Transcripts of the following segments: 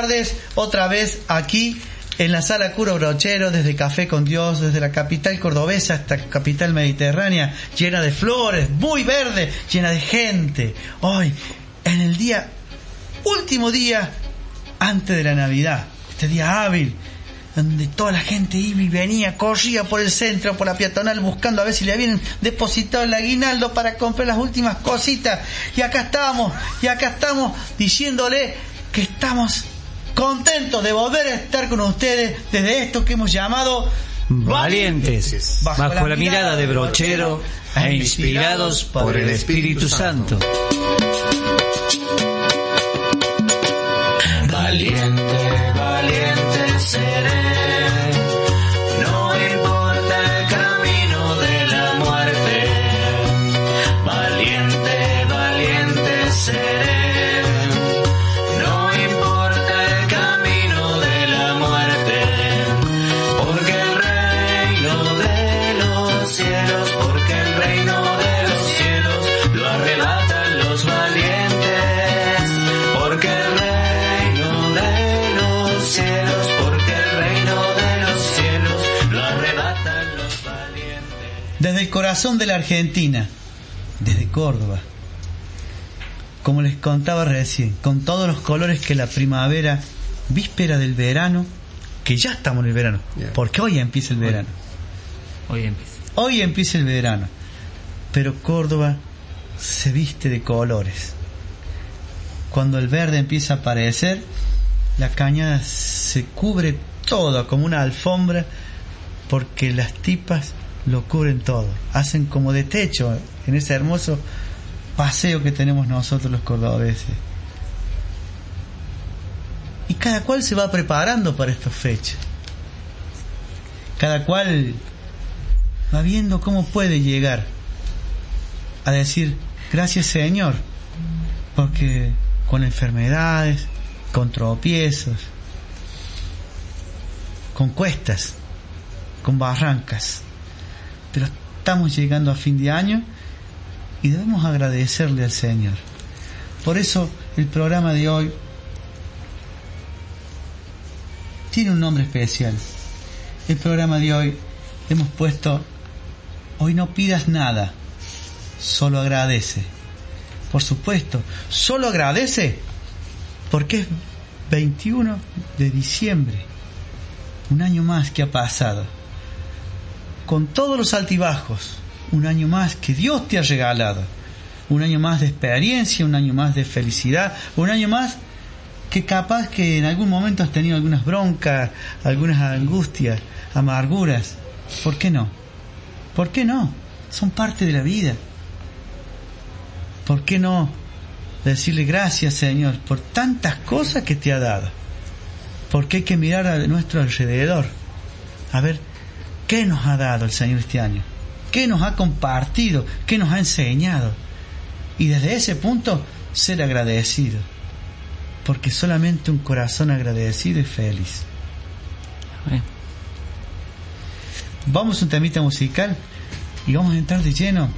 tardes, otra vez aquí en la sala Curo Brochero, desde Café con Dios, desde la capital cordobesa hasta capital mediterránea, llena de flores, muy verde, llena de gente. Hoy, en el día, último día antes de la Navidad, este día hábil, donde toda la gente iba y venía, corría por el centro, por la peatonal, buscando a ver si le habían depositado el aguinaldo para comprar las últimas cositas. Y acá estamos, y acá estamos diciéndole que estamos contentos de volver a estar con ustedes desde esto que hemos llamado Valientes, bajo, la, mirada de brochero e inspirados por el Espíritu Santo. Valiente, corazón de la Argentina, desde Córdoba. Como les contaba recién, con todos los colores que la primavera, víspera del verano, que ya estamos en el verano, porque hoy empieza el verano. Hoy empieza. Hoy empieza el verano, pero Córdoba se viste de colores. Cuando el verde empieza a aparecer, la cañada se cubre todo como una alfombra porque las tipas lo cubren todo, hacen como de techo en ese hermoso paseo que tenemos nosotros los cordobeses. Y cada cual se va preparando para esta fecha. Cada cual va viendo cómo puede llegar a decir, gracias Señor, porque con enfermedades, con tropiezos, con cuestas, con barrancas, pero estamos llegando a fin de año y debemos agradecerle al Señor. Por eso el programa de hoy tiene un nombre especial. El programa de hoy hemos puesto Hoy no pidas nada, solo agradece. Por supuesto, solo agradece porque es 21 de diciembre, un año más que ha pasado con todos los altibajos, un año más que Dios te ha regalado, un año más de experiencia, un año más de felicidad, un año más que capaz que en algún momento has tenido algunas broncas, algunas angustias, amarguras. ¿Por qué no? ¿Por qué no? Son parte de la vida. ¿Por qué no decirle gracias Señor por tantas cosas que te ha dado? Porque hay que mirar a nuestro alrededor. A ver, ¿Qué nos ha dado el Señor este año? ¿Qué nos ha compartido? ¿Qué nos ha enseñado? Y desde ese punto, ser agradecido. Porque solamente un corazón agradecido es feliz. Vamos a un temita musical y vamos a entrar de lleno.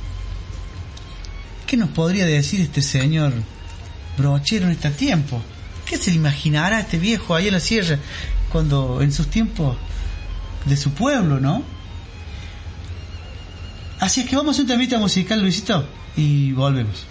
¿Qué nos podría decir este señor brochero en este tiempo? ¿Qué se imaginará este viejo ahí en la sierra cuando en sus tiempos de su pueblo, ¿no? Así es que vamos a un temita musical, Luisito, y volvemos.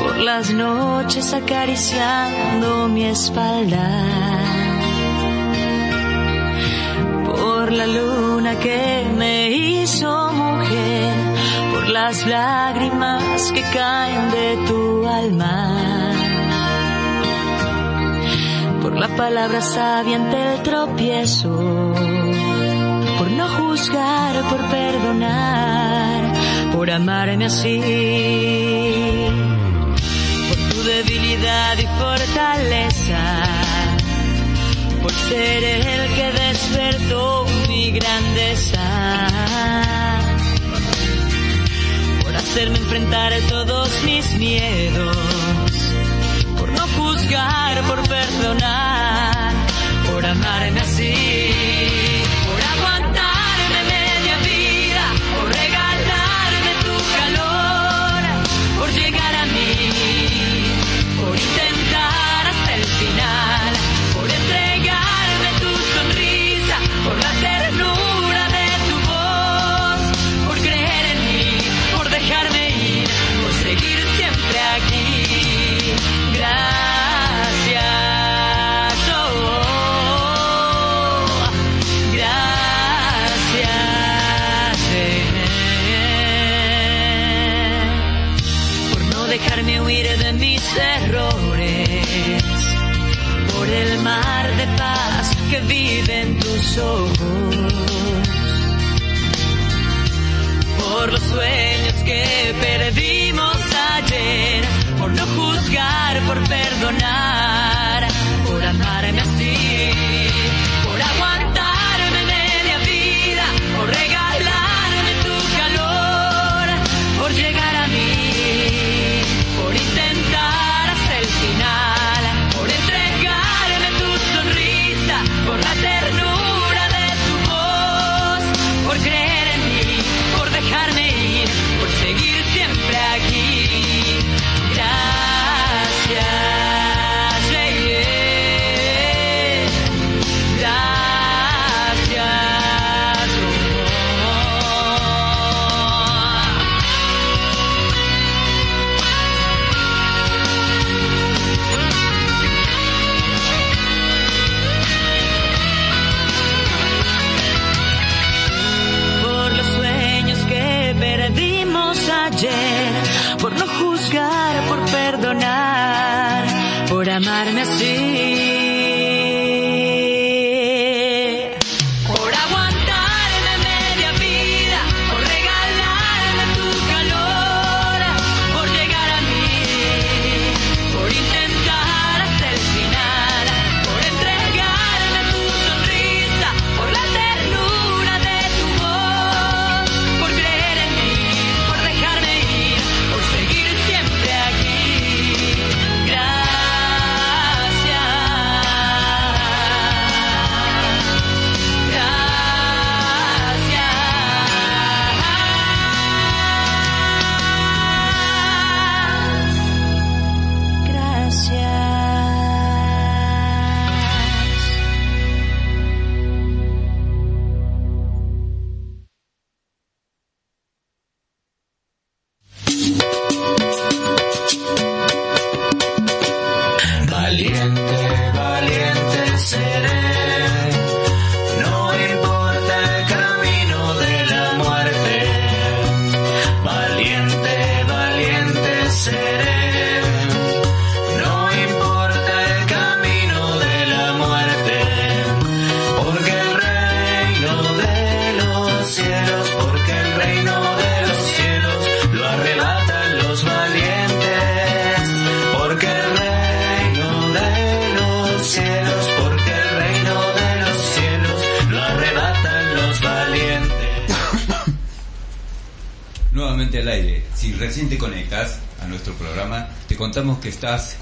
Por las noches acariciando mi espalda, por la luna que me hizo mujer, por las lágrimas que caen de tu alma. Por la palabra sabia ante el tropiezo, por no juzgar, por perdonar por amarme así. debilidad y fortaleza, por ser el que despertó mi grandeza, por hacerme enfrentar todos mis miedos, por no juzgar, por perdonar, por amarme así. Que vive en tus ojos, por los sueños que perdimos ayer, por no juzgar, por perdonar, por amarme así,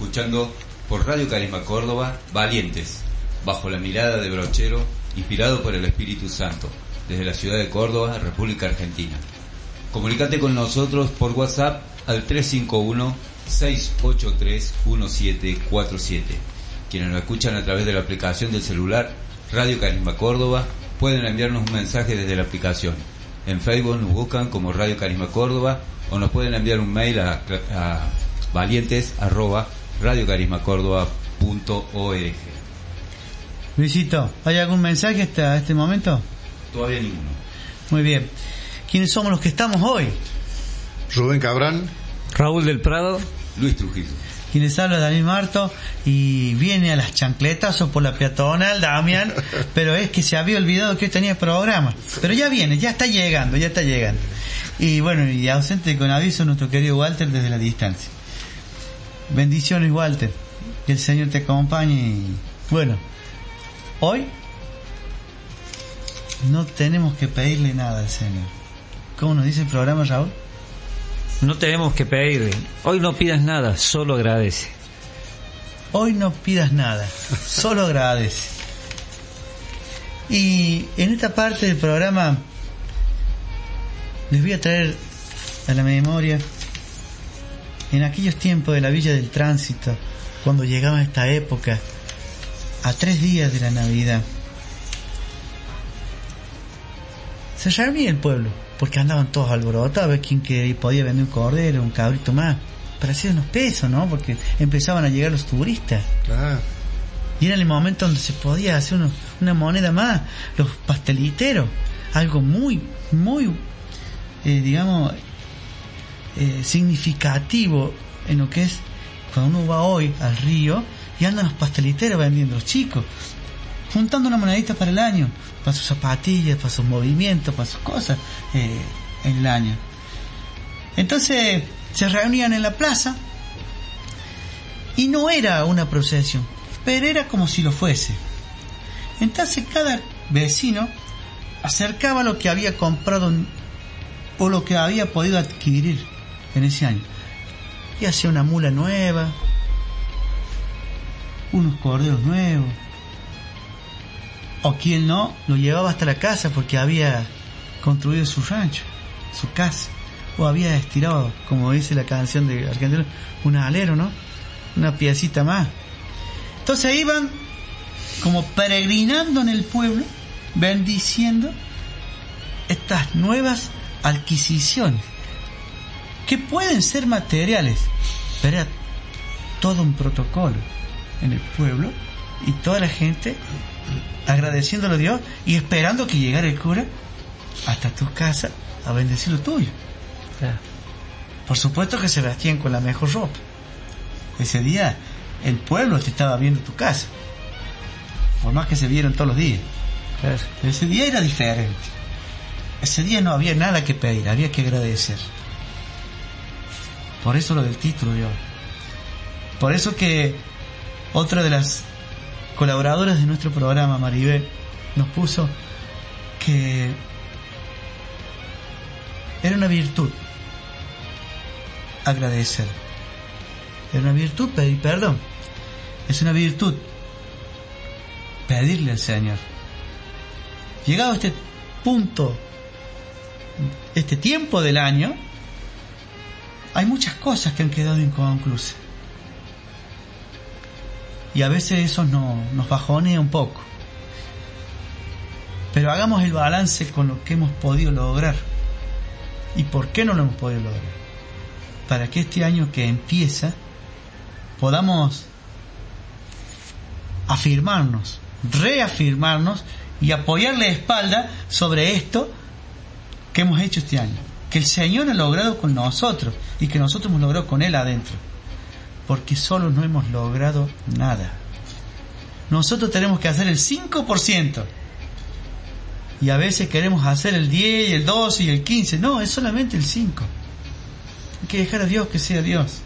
escuchando por Radio Carisma Córdoba, Valientes, bajo la mirada de Brochero, inspirado por el Espíritu Santo, desde la ciudad de Córdoba, República Argentina. Comunicate con nosotros por WhatsApp al 351-683-1747. Quienes nos escuchan a través de la aplicación del celular Radio Carisma Córdoba pueden enviarnos un mensaje desde la aplicación. En Facebook nos buscan como Radio Carisma Córdoba o nos pueden enviar un mail a, a valientes radiocarismacórdoba.org. Luisito, ¿hay algún mensaje hasta este momento? Todavía ninguno. Muy bien. ¿Quiénes somos los que estamos hoy? Rubén Cabrán. Raúl del Prado. Luis Trujillo. Quienes habla Daniel Marto y viene a las chancletas o por la peatonal, Damián, pero es que se había olvidado que hoy tenía programa. Pero ya viene, ya está llegando, ya está llegando. Y bueno, y ausente con aviso nuestro querido Walter desde la distancia. Bendiciones, Walter. Que el Señor te acompañe. Bueno, hoy no tenemos que pedirle nada al Señor. ¿Cómo nos dice el programa, Raúl? No tenemos que pedirle. Hoy no pidas nada, solo agradece. Hoy no pidas nada, solo agradece. Y en esta parte del programa les voy a traer a la memoria en aquellos tiempos de la Villa del Tránsito, cuando llegaba esta época, a tres días de la Navidad. Se reunía el pueblo, porque andaban todos alborotados a ver quién que podía vender un cordero, un cabrito más, para hacer unos pesos, ¿no? Porque empezaban a llegar los turistas. Claro. Y era el momento donde se podía hacer uno- una moneda más, los pasteliteros, algo muy, muy, eh, digamos, eh, significativo en lo que es cuando uno va hoy al río y andan los pasteliteros vendiendo, los chicos, juntando una monedita para el año, para sus zapatillas, para sus movimientos, para sus cosas eh, en el año. Entonces se reunían en la plaza y no era una procesión, pero era como si lo fuese. Entonces cada vecino acercaba lo que había comprado o lo que había podido adquirir en ese año. Y hacía una mula nueva, unos corderos nuevos, o quien no, lo llevaba hasta la casa porque había construido su rancho, su casa, o había estirado, como dice la canción de Argentina, un alero, ¿no? Una piecita más. Entonces iban como peregrinando en el pueblo, bendiciendo estas nuevas adquisiciones, que pueden ser materiales, pero era todo un protocolo en el pueblo y toda la gente agradeciéndole a Dios y esperando que llegara el cura hasta tu casa a bendecir lo tuyo. Por supuesto que se vestían con la mejor ropa. Ese día el pueblo te estaba viendo tu casa. Por más que se vieron todos los días. Ese día era diferente. Ese día no había nada que pedir, había que agradecer. Por eso lo del título hoy. Por eso que otra de las colaboradoras de nuestro programa, Maribel, nos puso que era una virtud agradecer. Era una virtud pedir perdón. Es una virtud pedirle al Señor. Llegado a este punto, este tiempo del año, hay muchas cosas que han quedado inconclusas. Y a veces eso no- nos bajonea un poco. Pero hagamos el balance con lo que hemos podido lograr. ¿Y por qué no lo hemos podido lograr? Para que este año que empieza podamos afirmarnos, reafirmarnos y apoyarle la espalda sobre esto que hemos hecho este año. Que el Señor ha logrado con nosotros y que nosotros hemos logrado con Él adentro. Porque solo no hemos logrado nada. Nosotros tenemos que hacer el 5%. Y a veces queremos hacer el 10, el 12 y el 15. No, es solamente el 5. Hay que dejar a Dios que sea Dios.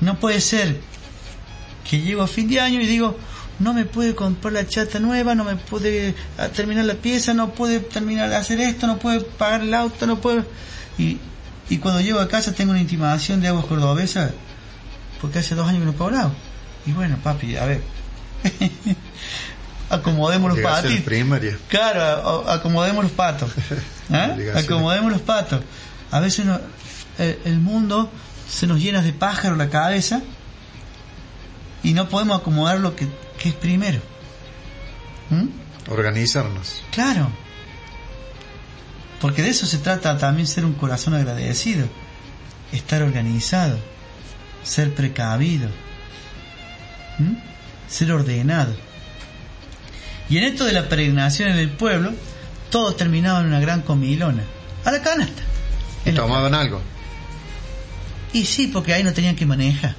No puede ser que llego a fin de año y digo, no me puede comprar la chata nueva, no me puede ah, terminar la pieza, no puede terminar de hacer esto, no puede pagar el auto, no puede... Y, y cuando llego a casa tengo una intimación de aguas cordobesas porque hace dos años que no he cobrado. Y bueno, papi, a ver. acomodemos los primaria. Claro, a- a- acomodemos los patos. Obligación. Acomodemos los patos. A veces no- eh, el mundo se nos llena de pájaros la cabeza y no podemos acomodar lo que, que es primero. ¿Mm? Organizarnos. Claro. Porque de eso se trata también ser un corazón agradecido, estar organizado, ser precavido, ¿m? ser ordenado. Y en esto de la peregrinación en el pueblo, todo terminaba en una gran comilona, a la canasta. ¿Y tomaban algo? Y sí, porque ahí no tenían que manejar.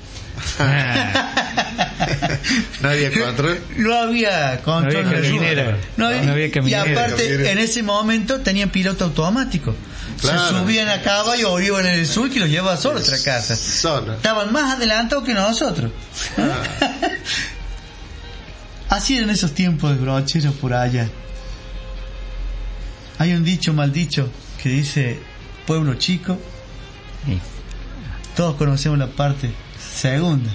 no había control. No había control. No había caminera. ruta. No había- No había y aparte, Caminera. en ese momento tenían piloto automático. Claro. Se subían a caballo o iban en el sur y los llevaban solo a otra casa. Solo. Estaban más adelantados que nosotros. Ah. Así eran esos tiempos de brocheros por allá. Hay un dicho mal dicho que dice pueblo chico. Sí. Todos conocemos la parte segunda.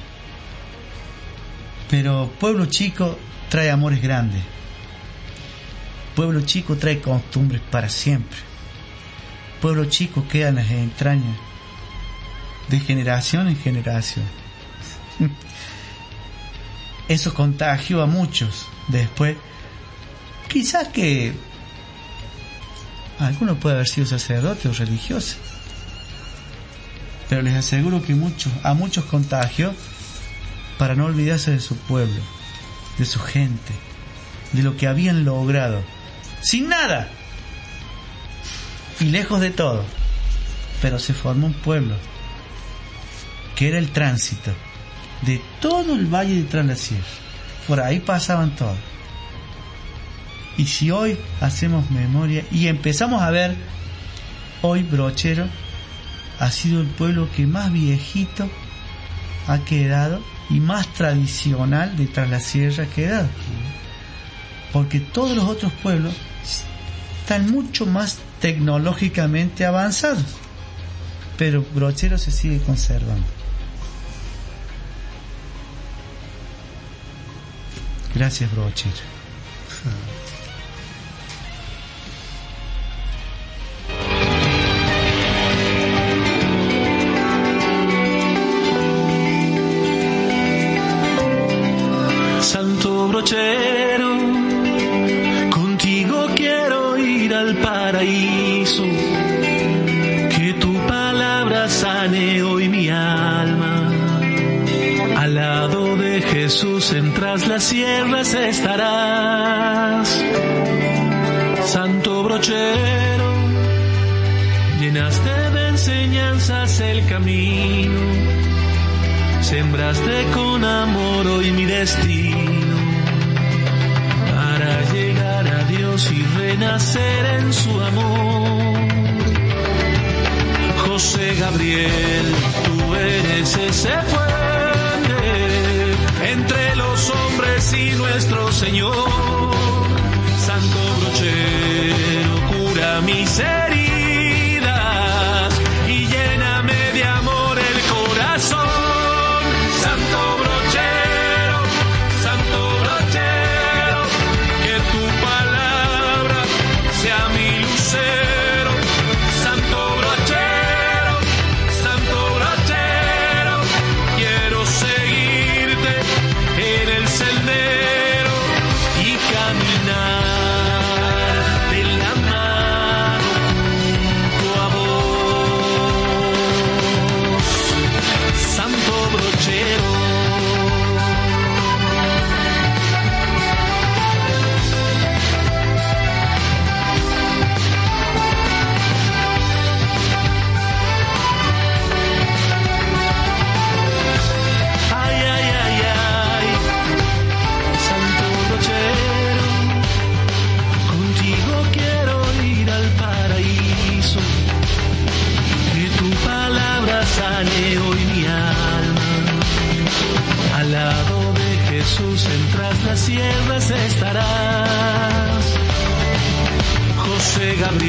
Pero pueblo chico trae amores grandes. Pueblo chico trae costumbres para siempre. Pueblo chico queda en las entrañas de generación en generación. Eso contagió a muchos después. Quizás que alguno puede haber sido sacerdote o religioso. Pero les aseguro que muchos, a muchos contagió para no olvidarse de su pueblo, de su gente, de lo que habían logrado, sin nada y lejos de todo. Pero se formó un pueblo que era el tránsito de todo el valle de Tras la Sierra. Por ahí pasaban todos. Y si hoy hacemos memoria y empezamos a ver, hoy Brochero ha sido el pueblo que más viejito ha quedado y más tradicional de Tras la Sierra ha quedado. Porque todos los otros pueblos están mucho más tecnológicamente avanzados. Pero Brochero se sigue conservando. Gracias, Brochero. Brochero, contigo quiero ir al paraíso. Que tu palabra sane hoy mi alma. Al lado de Jesús en tras las sierras estarás. Santo brochero, llenaste de enseñanzas el camino. Sembraste con amor hoy mi destino Y renacer en su amor. José Gabriel, tú eres ese puente entre los hombres y nuestro Señor. Santo brochero, cura mis heridas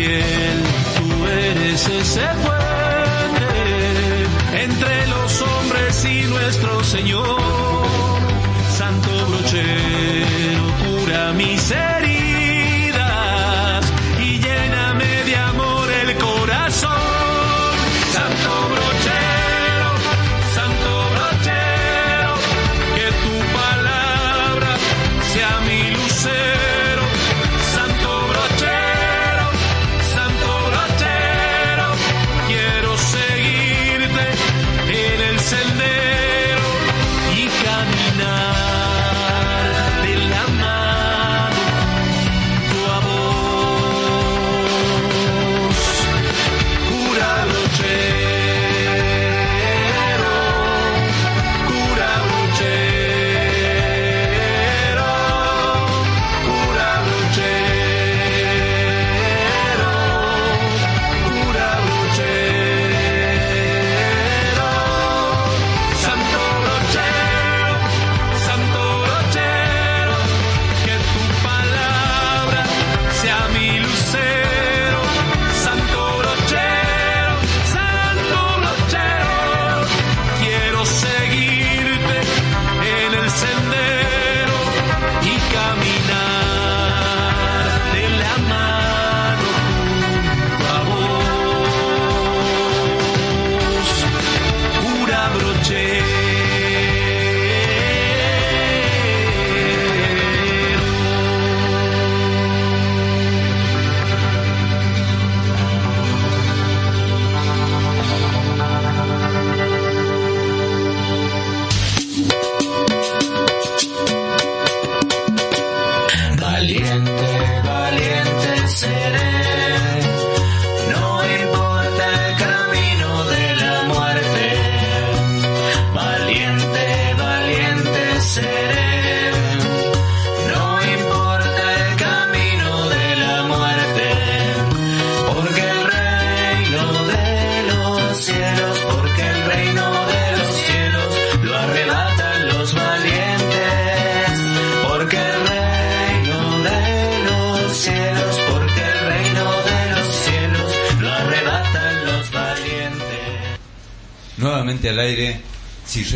Gabriel, tú eres ese puente entre los hombres y nuestro Señor. Santo brochero, cura mis heridas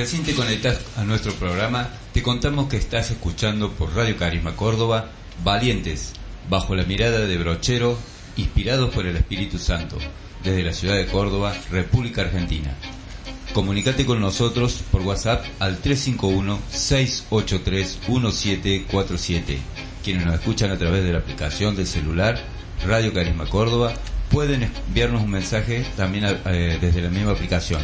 recién te conectas a nuestro programa, te contamos que estás escuchando por Radio Carisma Córdoba Valientes, bajo la mirada de Brochero, inspirados por el Espíritu Santo, desde la ciudad de Córdoba, República Argentina. Comunicate con nosotros por WhatsApp al 351-683-1747. Quienes nos escuchan a través de la aplicación del celular Radio Carisma Córdoba pueden enviarnos un mensaje también eh, desde la misma aplicación.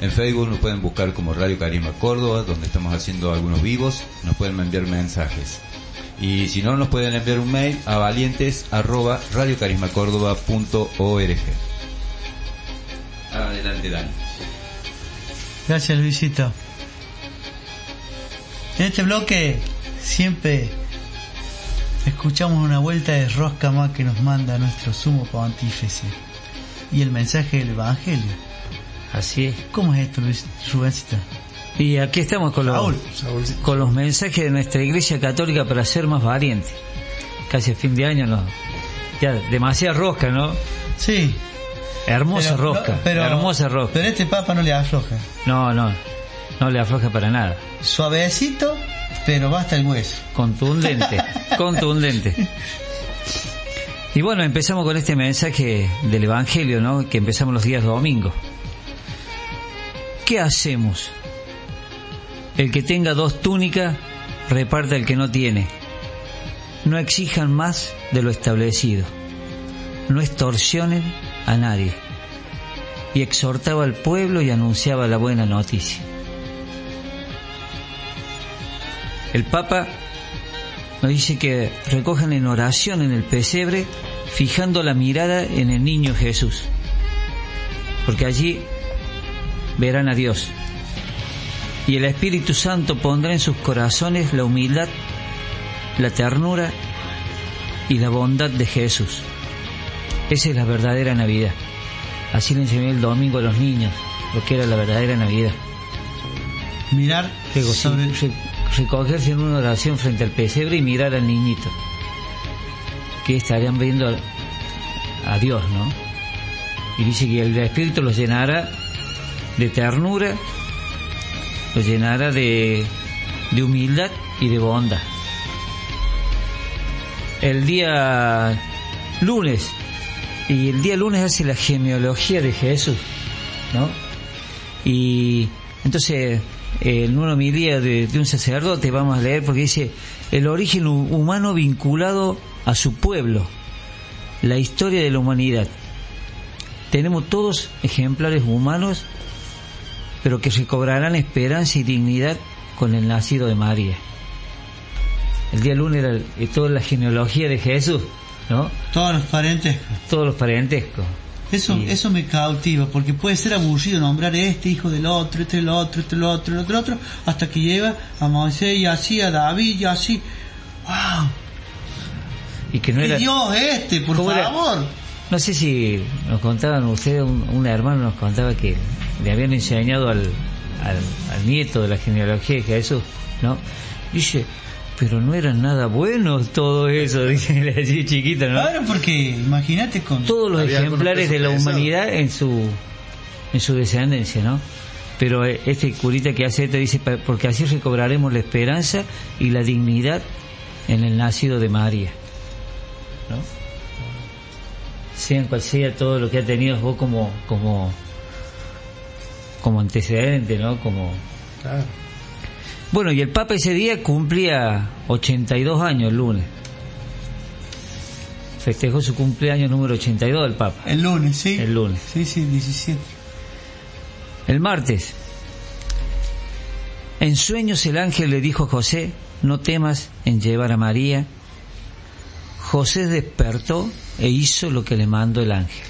En Facebook nos pueden buscar como Radio Carisma Córdoba, donde estamos haciendo algunos vivos, nos pueden enviar mensajes. Y si no, nos pueden enviar un mail a valientes. Adelante, Dani. Gracias, Luisito. En este bloque siempre escuchamos una vuelta de rosca más que nos manda nuestro sumo pontífice y el mensaje del Evangelio. Así es. ¿Cómo es esto, Luis Rubensita? Y aquí estamos con los, con los mensajes de nuestra Iglesia Católica para ser más valientes. Casi a fin de año, ¿no? Ya, demasiada rosca, ¿no? Sí. Hermosa Pero- rosca. no, pero- hermosa rosca. Pero este Papa no le afloja. No, no. No le afloja para nada. Suavecito, pero basta el hueso. Contundente. contundente. Y bueno, empezamos con este mensaje del Evangelio, ¿no? Que empezamos los días domingos. ¿Qué hacemos? El que tenga dos túnicas, reparta el que no tiene. No exijan más de lo establecido. No extorsionen a nadie. Y exhortaba al pueblo y anunciaba la buena noticia. El Papa nos dice que recojan en oración en el pesebre, fijando la mirada en el niño Jesús. Porque allí verán a Dios. Y el Espíritu Santo pondrá en sus corazones la humildad, la ternura y la bondad de Jesús. Esa es la verdadera Navidad. Así le enseñé el domingo a los niños, lo que era la verdadera Navidad. Mirar sobre... re- recogerse en una oración frente al pesebre y mirar al niñito. Que estarían viendo a, a Dios, ¿no? Y dice que el Espíritu los llenará de ternura, los llenará de, de humildad y de bondad. El día lunes, y el día lunes hace la genealogía de Jesús, ¿no? Y entonces, eh, en una homilía de, de un sacerdote vamos a leer porque dice el origen hu- humano vinculado a su pueblo, la historia de la humanidad. Tenemos todos ejemplares humanos, pero que recobrarán esperanza y dignidad con el nacido de María. El día lunes era el- toda la genealogía de Jesús, ¿no? Todos los parentes. Todos los parentescos. Eso, Y- eso me cautiva, porque puede ser aburrido nombrar este hijo del otro, este el otro, este el otro, el otro, el otro, hasta que lleva a Moisés y así, a David y así. ¡Wow! Y que no ¿Qué era... Dios este, por ¿Cómo era? No sé si nos contaban ustedes, un, un hermano nos contaba que le habían enseñado al, al, al nieto de la genealogía de Jesús, ¿no? Dice, pero no eran nada buenos todo eso, dice así chiquita, ¿no? Claro, porque imagínate con... Todos los ejemplares de la humanidad en su en su descendencia, ¿no? Pero eh, este curita que hace te dice, "Pa- porque así recobraremos la esperanza y la dignidad en el nacido de María. Sean cual sea todo lo que ha tenido vos como como como antecedente, ¿no? Como Claro. bueno, y el Papa ese día cumplía 82 años el lunes. Festejó su cumpleaños número 82 el Papa. El lunes, ¿sí? El lunes. Sí, sí, 17. El martes. En sueños el ángel le dijo a José, no temas en llevar a María. José despertó e hizo lo que le mandó el ángel.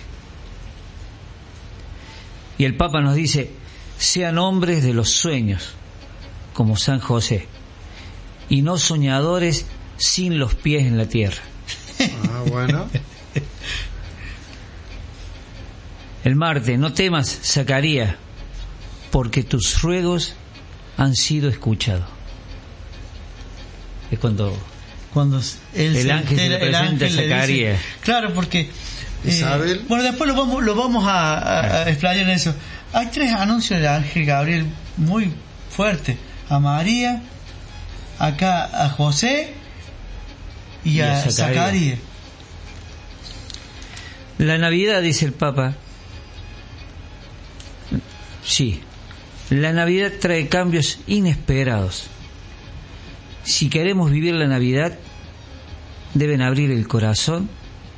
Y el Papa nos dice, sean hombres de los sueños, como San José, y no soñadores sin los pies en la tierra. Ah, bueno. El martes, no temas, Zacarías, porque tus ruegos han sido escuchados. Es cuando Cuando él El se ángel se entera, el presenta ángel a le dice- claro, porque Eh, bueno, después lo vamos, lo vamos a, a- a explayar en eso. Hay tres anuncios del ángel Gabriel muy fuertes. A María, acá a José y, Y a. Zacarías. La Navidad, dice el Papa, sí, la Navidad trae cambios inesperados. Si queremos vivir la Navidad, deben abrir el corazón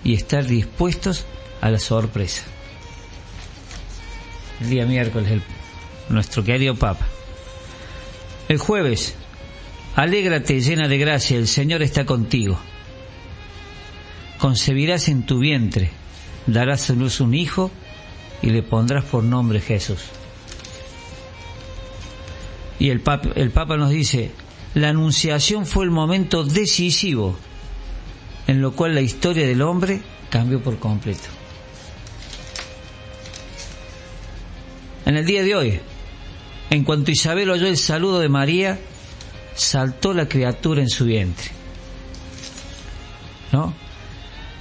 y estar dispuestos a la sorpresa. El día miércoles, el- nuestro querido Papa. El jueves, alégrate llena de gracia, el Señor está contigo concebirás en tu vientre, darás a luz un hijo y le pondrás por nombre Jesús. Y el Papa, el Papa nos dice, la anunciación fue el momento decisivo en lo cual la historia del hombre cambió por completo. En el día de hoy, en cuanto Isabel oyó el saludo de María, saltó la criatura en su vientre. ¿No?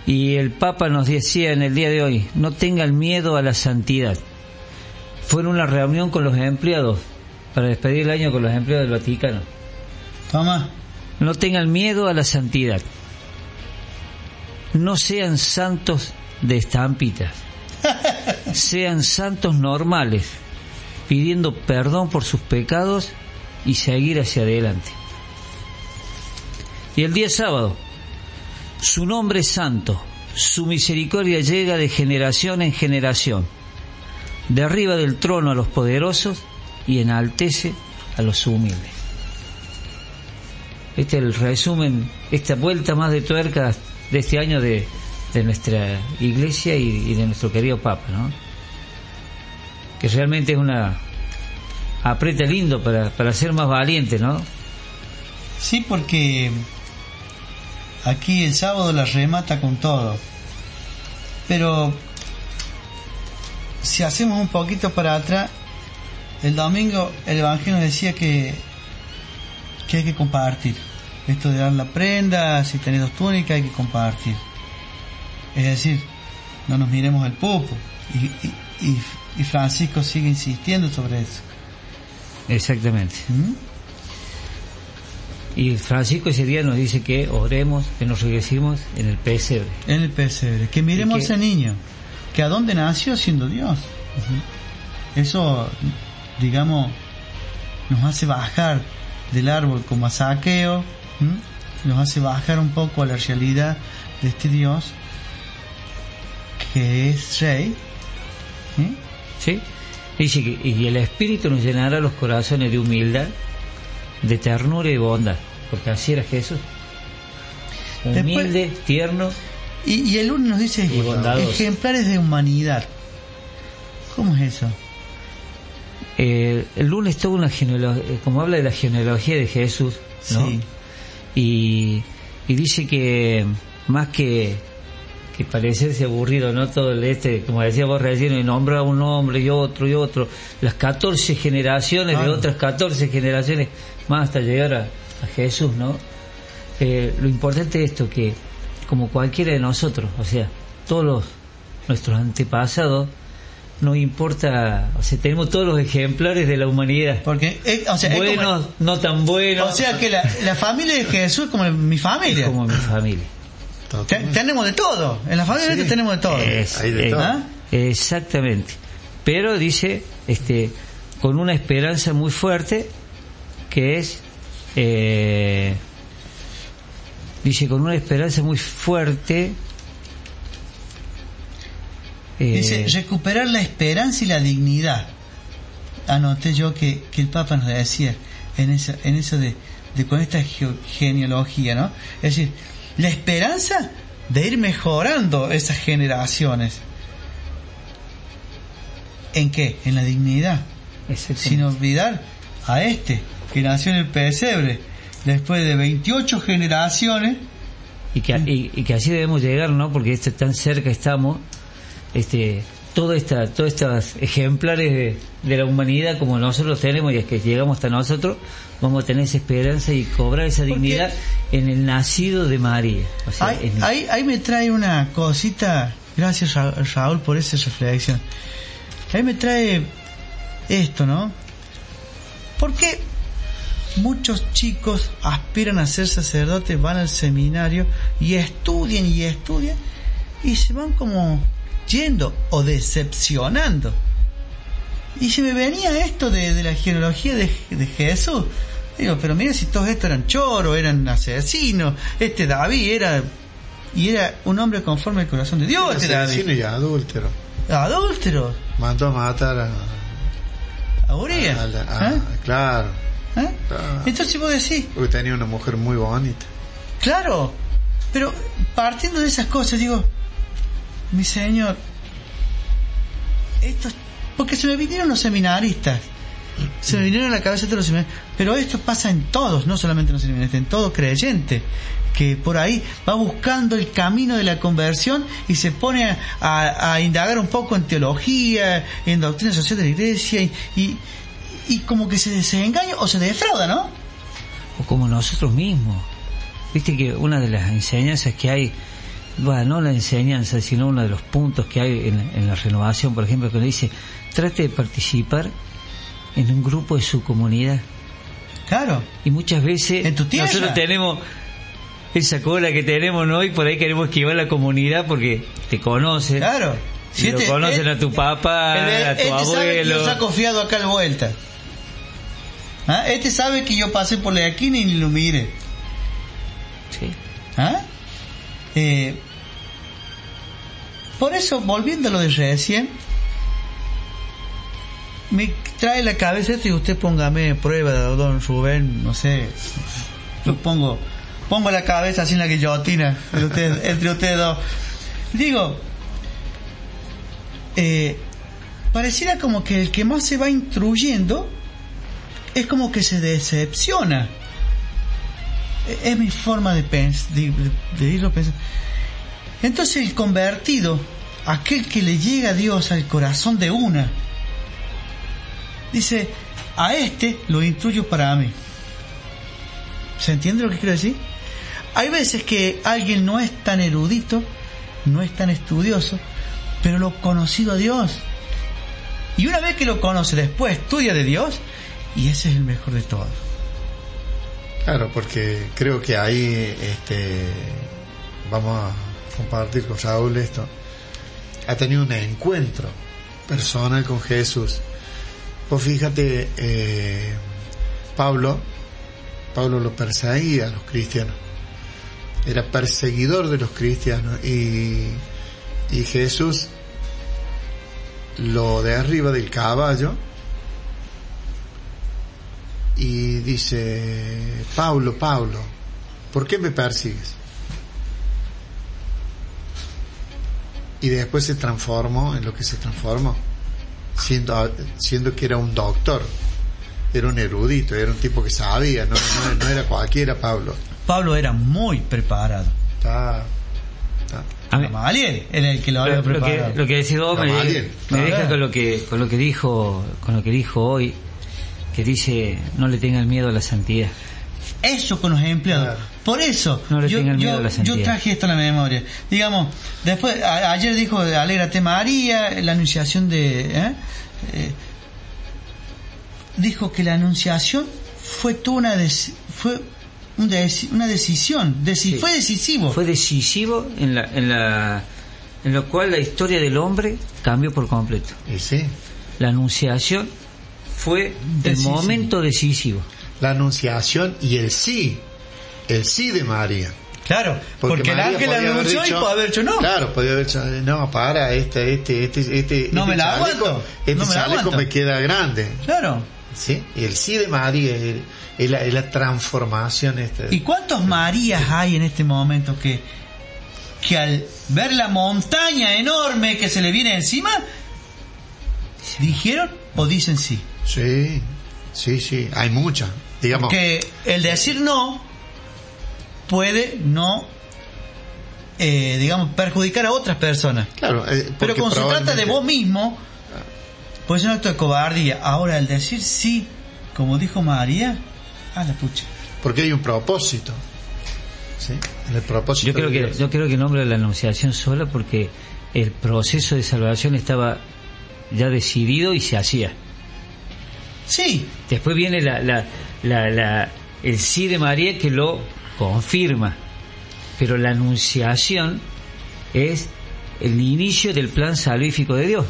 Y el Papa nos decía en el día de hoy, no tengan miedo a la santidad. Fue en una reunión con los empleados, para despedir el año con los empleados del Vaticano. Toma. No tengan miedo a la santidad. No sean santos de estampitas. Sean santos normales, pidiendo perdón por sus pecados y seguir hacia adelante. Y el día sábado, su nombre es santo, su misericordia llega de generación en generación, derriba del trono a los poderosos y enaltece a los humildes. Este es el resumen, esta vuelta más de tuerca de este año de, de nuestra iglesia y, de nuestro querido Papa, ¿no? Que realmente es una aprieta lindo para, para ser más valiente, ¿no? Sí, porque aquí el sábado la remata con todo. Pero si hacemos un poquito para atrás, el domingo el Evangelio decía que, que hay que compartir. Esto de dar la prenda, si tenés dos túnicas, hay que compartir. Es decir, no nos miremos el pupo. Y, y, y- Francisco sigue insistiendo sobre eso. Exactamente. ¿Mm? Y Francisco ese día nos dice que oremos, que nos regresemos en el pesebre. En el pesebre. Que miremos a ese niño. Que a dónde nació siendo Dios. Eso, digamos, nos hace bajar del árbol como a saqueo. ¿M? Nos hace bajar un poco a la realidad de este Dios que es rey. ¿m? ¿Sí? Dice que y el Espíritu nos llenará los corazones de humildad, de ternura y bondad, porque así era Jesús. Después- Humilde, tierno, Y, y el lunes nos dice ejemplares de humanidad. ¿Cómo es eso? Eh, el lunes tuvo una genealogía, como habla de la genealogía de Jesús, ¿no? Sí. Y, y dice que más que, que parecerse aburrido, ¿no? Todo el este, como decía vos recién, y nombra a un hombre y otro y otro, las 14 generaciones de otras 14 generaciones, más hasta llegar a, a Jesús, ¿no? Eh, lo importante es esto, que como cualquiera de nosotros, o sea, todos los, nuestros antepasados, no importa, o sea, tenemos todos los ejemplares de la humanidad. Porque, eh, o sea, es como- buenos, no tan buenos. o sea que la, la familia de Jesús es como mi familia. como mi familia. Te- tenemos de todo. En la familia Sí. tenemos de todo. Es- Hay de eh, todo. ¿Ah? Exactamente. Pero dice, este, con una esperanza muy fuerte, que es, eh, dice, con una esperanza muy fuerte, eh, Dice, recuperar la esperanza y la dignidad. Anoté yo que, que el Papa nos decía en, esa, en eso de, de con esta genealogía, ¿no? Es decir, la esperanza de ir mejorando esas generaciones. ¿En qué? En la dignidad. Sin olvidar a este, que nació en el pesebre, después de 28 generaciones, y que, y, y que así debemos llegar, ¿no? Porque este, tan cerca estamos, este, toda esta, todos estos ejemplares de, de la humanidad como nosotros tenemos y es que llegamos hasta nosotros, vamos a tener esa esperanza y cobrar esa Porque- dignidad en el nacido de María. O sea, Ahí, ahí, ahí me trae una cosita Gracias Ra- Raúl por esa reflexión. A mí me trae esto, ¿no? ¿Por qué muchos chicos aspiran a ser sacerdotes, van al seminario y estudian y estudian y se van como yendo o decepcionando? Y se me venía esto de, de la genealogía de, de Jesús. Digo, pero mira si todos estos eran choros, eran asesinos. Este David era. Y era un hombre conforme al corazón de Dios, este David. Asesino y adúltero. Adúltero. Mandó a matar a. A Urias. a la- a- ¿Eh? Claro. Ah. Entonces vos decís, Porque tenía una mujer muy bonita. claro, pero partiendo de esas cosas, digo, mi señor, estos, porque se me vinieron los seminaristas, se me vinieron a la cabeza todos los seminaristas, pero esto pasa en todos, no solamente en los seminaristas, en todo creyente, que por ahí va buscando el camino de la conversión y se pone a, a- indagar un poco en teología, en doctrina social de la iglesia y, y, y como que se desengaña o se defrauda, ¿no? o como nosotros mismos. Viste que una de las enseñanzas que hay, bueno, no la enseñanza, sino uno de los puntos que hay en, en la renovación, por ejemplo, que le dice, trate de participar en un grupo de su comunidad. Claro. Y muchas veces En tu tierra. nosotros tenemos esa cola que tenemos ¿no? y por ahí queremos esquivar la comunidad porque te conocen. Claro. Y lo conocen a tu papá, el- a tu este sabe que abuelo. yo saco fiado acá al vuelta. ¿Ah? Este sabe que yo pasé por la esquina y ni lo mire. Sí. ¿Ah? Eh, por eso, volviendo a lo de recién, me trae la cabeza esto y usted póngame prueba, don Rubén, no sé. Yo pongo, pongo la cabeza así en la guillotina entre ustedes, entre ustedes dos. Digo, eh, pareciera como que el que más se va instruyendo es como que se decepciona. E- Es mi forma de, pens de, de- de irlo pensando. Entonces el convertido, aquel que le llega a Dios al corazón de una, dice, a este lo instruyo para mí. ¿Se entiende lo que quiero decir? Hay veces que alguien no es tan erudito, no es tan estudioso, pero lo conocido a Dios. Y una vez que lo conoce, después estudia de Dios, y ese es el mejor de todos. Claro, porque creo que ahí este, vamos a compartir con Raúl esto. Ha tenido un encuentro personal con Jesús. Pues fíjate, eh, Pablo, Pablo lo perseguía a los cristianos. Era perseguidor de los cristianos y, y Jesús lo derriba del caballo y dice, Pablo, Pablo, ¿por qué me persigues? Y después se transformó en lo que se transformó, siendo, siendo que era un doctor, era un erudito, era un tipo que sabía, no, no, no era cualquiera Pablo. Pablo era muy preparado. Está, está. A mí- Gamaliel era el que lo había lo, lo que, preparado. lo que decís vos me, me deja con lo que con lo que dijo con lo que dijo hoy que dice no le tengan miedo a la santidad Eso con los empleados. Claro. Por eso, No le yo, yo- a la yo traje esto a la memoria. Digamos, después, a- ayer dijo, alégrate María, la anunciación de... ¿eh? Eh, dijo que la anunciación fue toda una, fue una decisión, deci- Sí. fue decisivo. fue decisivo en la en la en lo cual la historia del hombre cambió por completo sí, la anunciación fue el momento decisivo la anunciación y el sí, el sí de María. Claro, porque, el María ángel anunció y puede haber dicho no. Claro, podía haber dicho, no, para, este, este, este, este, No este me la chaleco, aguanto, este no me chaleco aguanto. me queda grande. Claro. ¿Sí? Y el sí de María es, la, la transformación esta. ¿Y cuántos Marías hay en este momento que, que al ver la montaña enorme que se le viene encima, dijeron o dicen sí? Sí, sí, sí, hay muchas. Digamos, Que el decir no puede no, eh, digamos, perjudicar a otras personas. claro, eh, Pero cuando se trata de probablemente- vos mismo, puede ser un acto de cobardía. Ahora, el decir sí, como dijo María, a la pucha. Porque hay un propósito. ¿Sí? En el propósito yo creo que Dios. yo creo que nombra la anunciación sola porque el proceso de salvación estaba ya decidido y se hacía. Sí, Después viene la, la, la, la- el sí de María que lo confirma. Pero la anunciación es el inicio del plan salvífico de Dios.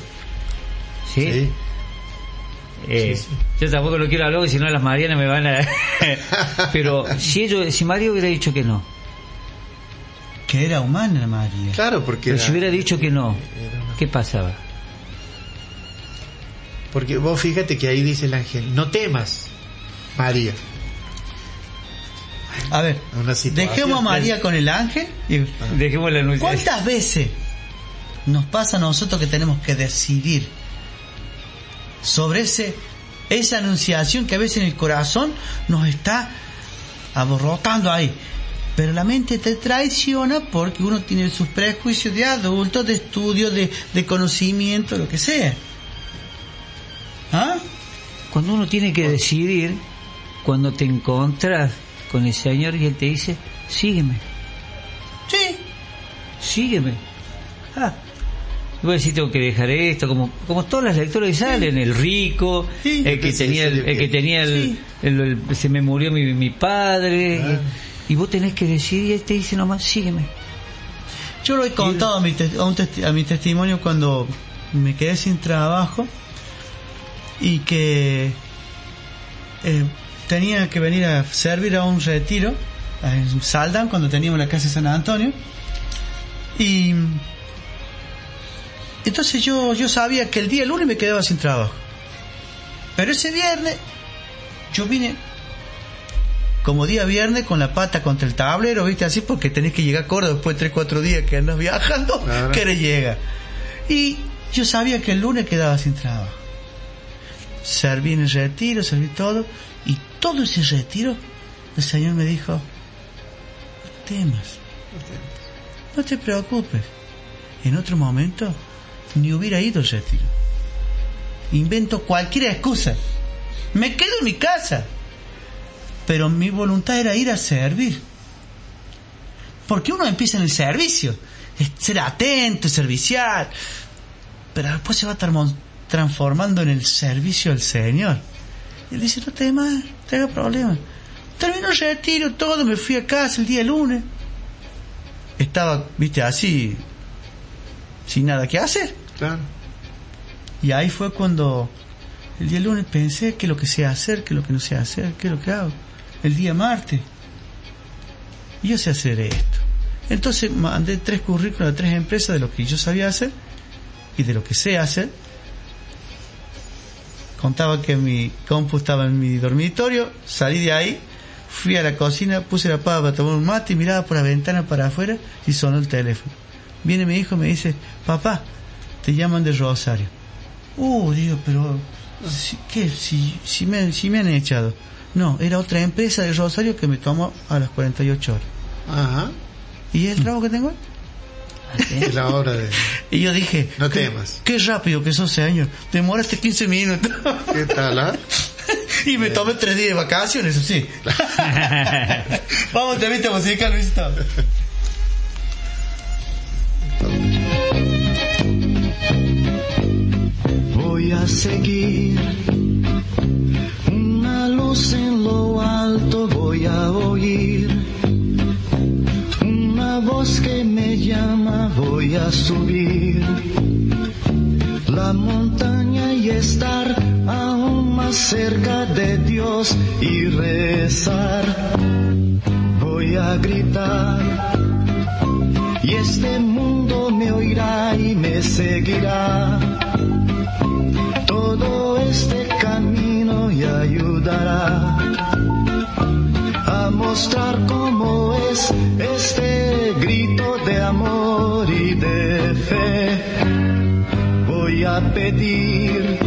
¿Sí? Sí. Eh, Sí, sí. Yo tampoco lo quiero hablar porque si no las Marianas me van a... Pero si ellos, si María hubiera dicho que no, que era humana María. Claro, porque. pero era- si hubiera dicho que no, una- ¿qué pasaba? Porque vos fíjate que ahí dice el ángel, no temas, María. A ver, dejemos a María con el ángel. y- Dejemos la anunciación. ¿Cuántas veces nos pasa a nosotros que tenemos que decidir sobre ese esa anunciación que a veces en el corazón nos está aborrotando ahí? Pero la mente te traiciona porque uno tiene sus prejuicios de adulto, de estudio, de, de conocimiento, lo que sea. ¿Ah? Cuando uno tiene que decidir, cuando te encontras con el Señor y Él te dice, sígueme, Sí. sígueme. Ah. Y vos decís, tengo que dejar esto, como, como todas las lecturas que salen, el rico, Sí. el que tenía, el, que tenía el, Sí. el- el- se me murió mi, mi padre, Ah. y, y vos tenés que decidir y Él te dice nomás, sígueme. Yo lo he contado a mi, tes- a, un testi- a mi testimonio cuando me quedé sin trabajo y que eh, tenía que venir a servir a un retiro en Saldan cuando teníamos la casa de San Antonio y entonces yo yo sabía que el día lunes me quedaba sin trabajo pero ese viernes yo vine como día viernes con la pata contra el tablero, ¿viste? Así porque tenés que llegar a Córdoba después de 3, 4 días que andas viajando, Claro. que le llega. Y yo sabía que el lunes quedaba sin trabajo. Serví en el retiro, serví todo, y todo ese retiro, el Señor me dijo, no temas, no te preocupes. En otro momento, ni hubiera ido al retiro. Invento cualquier excusa. Me quedo en mi casa pero mi voluntad era ir a servir. Porque uno empieza en el servicio, es ser atento, servicial, pero después se va transformando en el servicio al Señor. Y él dice, no te más, te hagas problema. Terminó el retiro, todo, me fui a casa el día lunes. Estaba, viste, así, sin nada que hacer. Claro. Y ahí fue cuando el día lunes pensé que lo que sé hacer, que lo que no sé hacer, que es lo que hago. El día martes, yo sé hacer esto. Entonces mandé tres currículos a tres empresas de lo que yo sabía hacer y de lo que sé hacer. Contaba que mi compu estaba en mi dormitorio, salí de ahí, fui a la cocina, puse la pava para tomar un mate y miraba por la ventana para afuera y sonó el teléfono. Viene mi hijo y me dice, papá, te llaman de Rosario. Uh, digo, pero ¿qué? Si, si, me, si me han echado. No, era otra empresa de Rosario que me tomó a las 48 horas. Ajá. ¿Y el trabajo que tengo? Es la hora de. Y yo dije, No qué, temas. qué rápido que sos, señor. Demoraste 15 minutos. ¿Qué tal, ah? y me tomé tres días de vacaciones, eso sí. Vamos, te viste musical, Luisito. Voy a seguir una luz en lo alto, voy a oír una voz que me llama, voy a subir. La montaña y estar aún más cerca de Dios y rezar. Voy a gritar y este mundo me oirá y me seguirá. Todo este camino y ayudará mostrar cómo es este grito de amor y de fe. Voy a pedir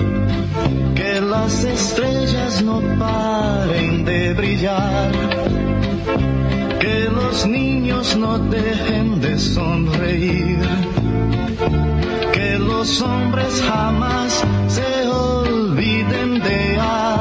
que las estrellas no paren de brillar, que los niños no dejen de sonreír que los hombres jamás se olviden de agradecer.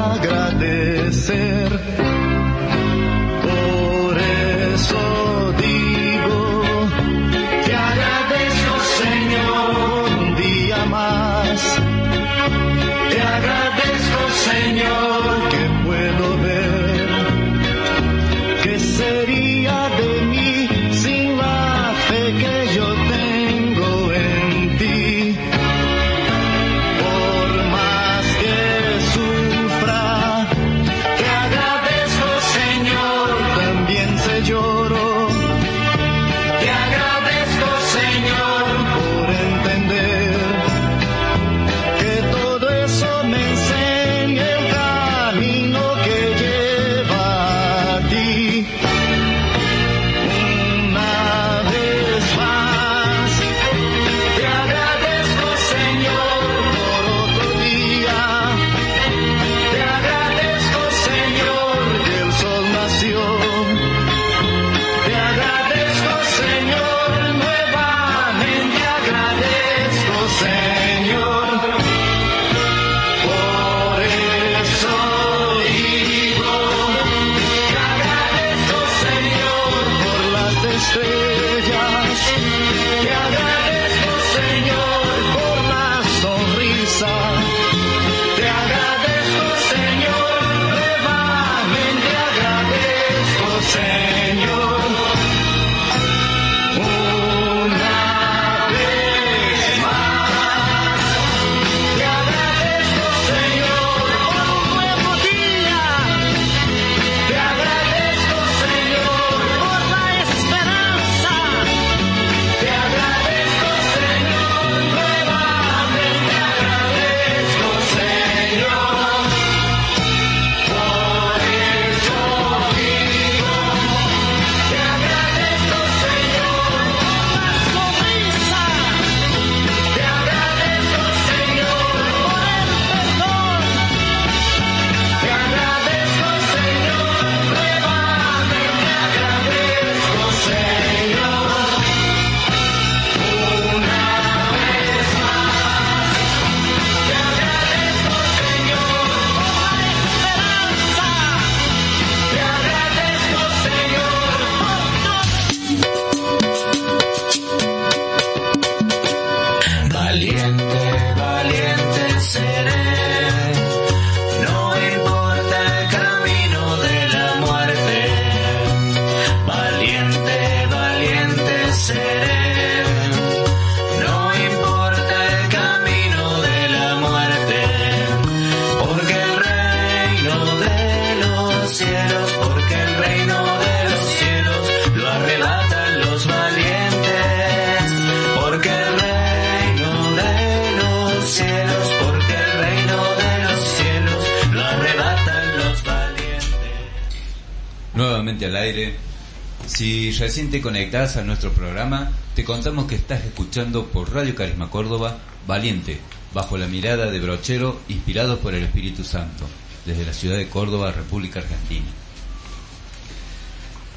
Te conectás a nuestro programa, te contamos que estás escuchando por Radio Carisma Córdoba Valiente, bajo la mirada de Brochero, inspirados por el Espíritu Santo, desde la ciudad de Córdoba, República Argentina.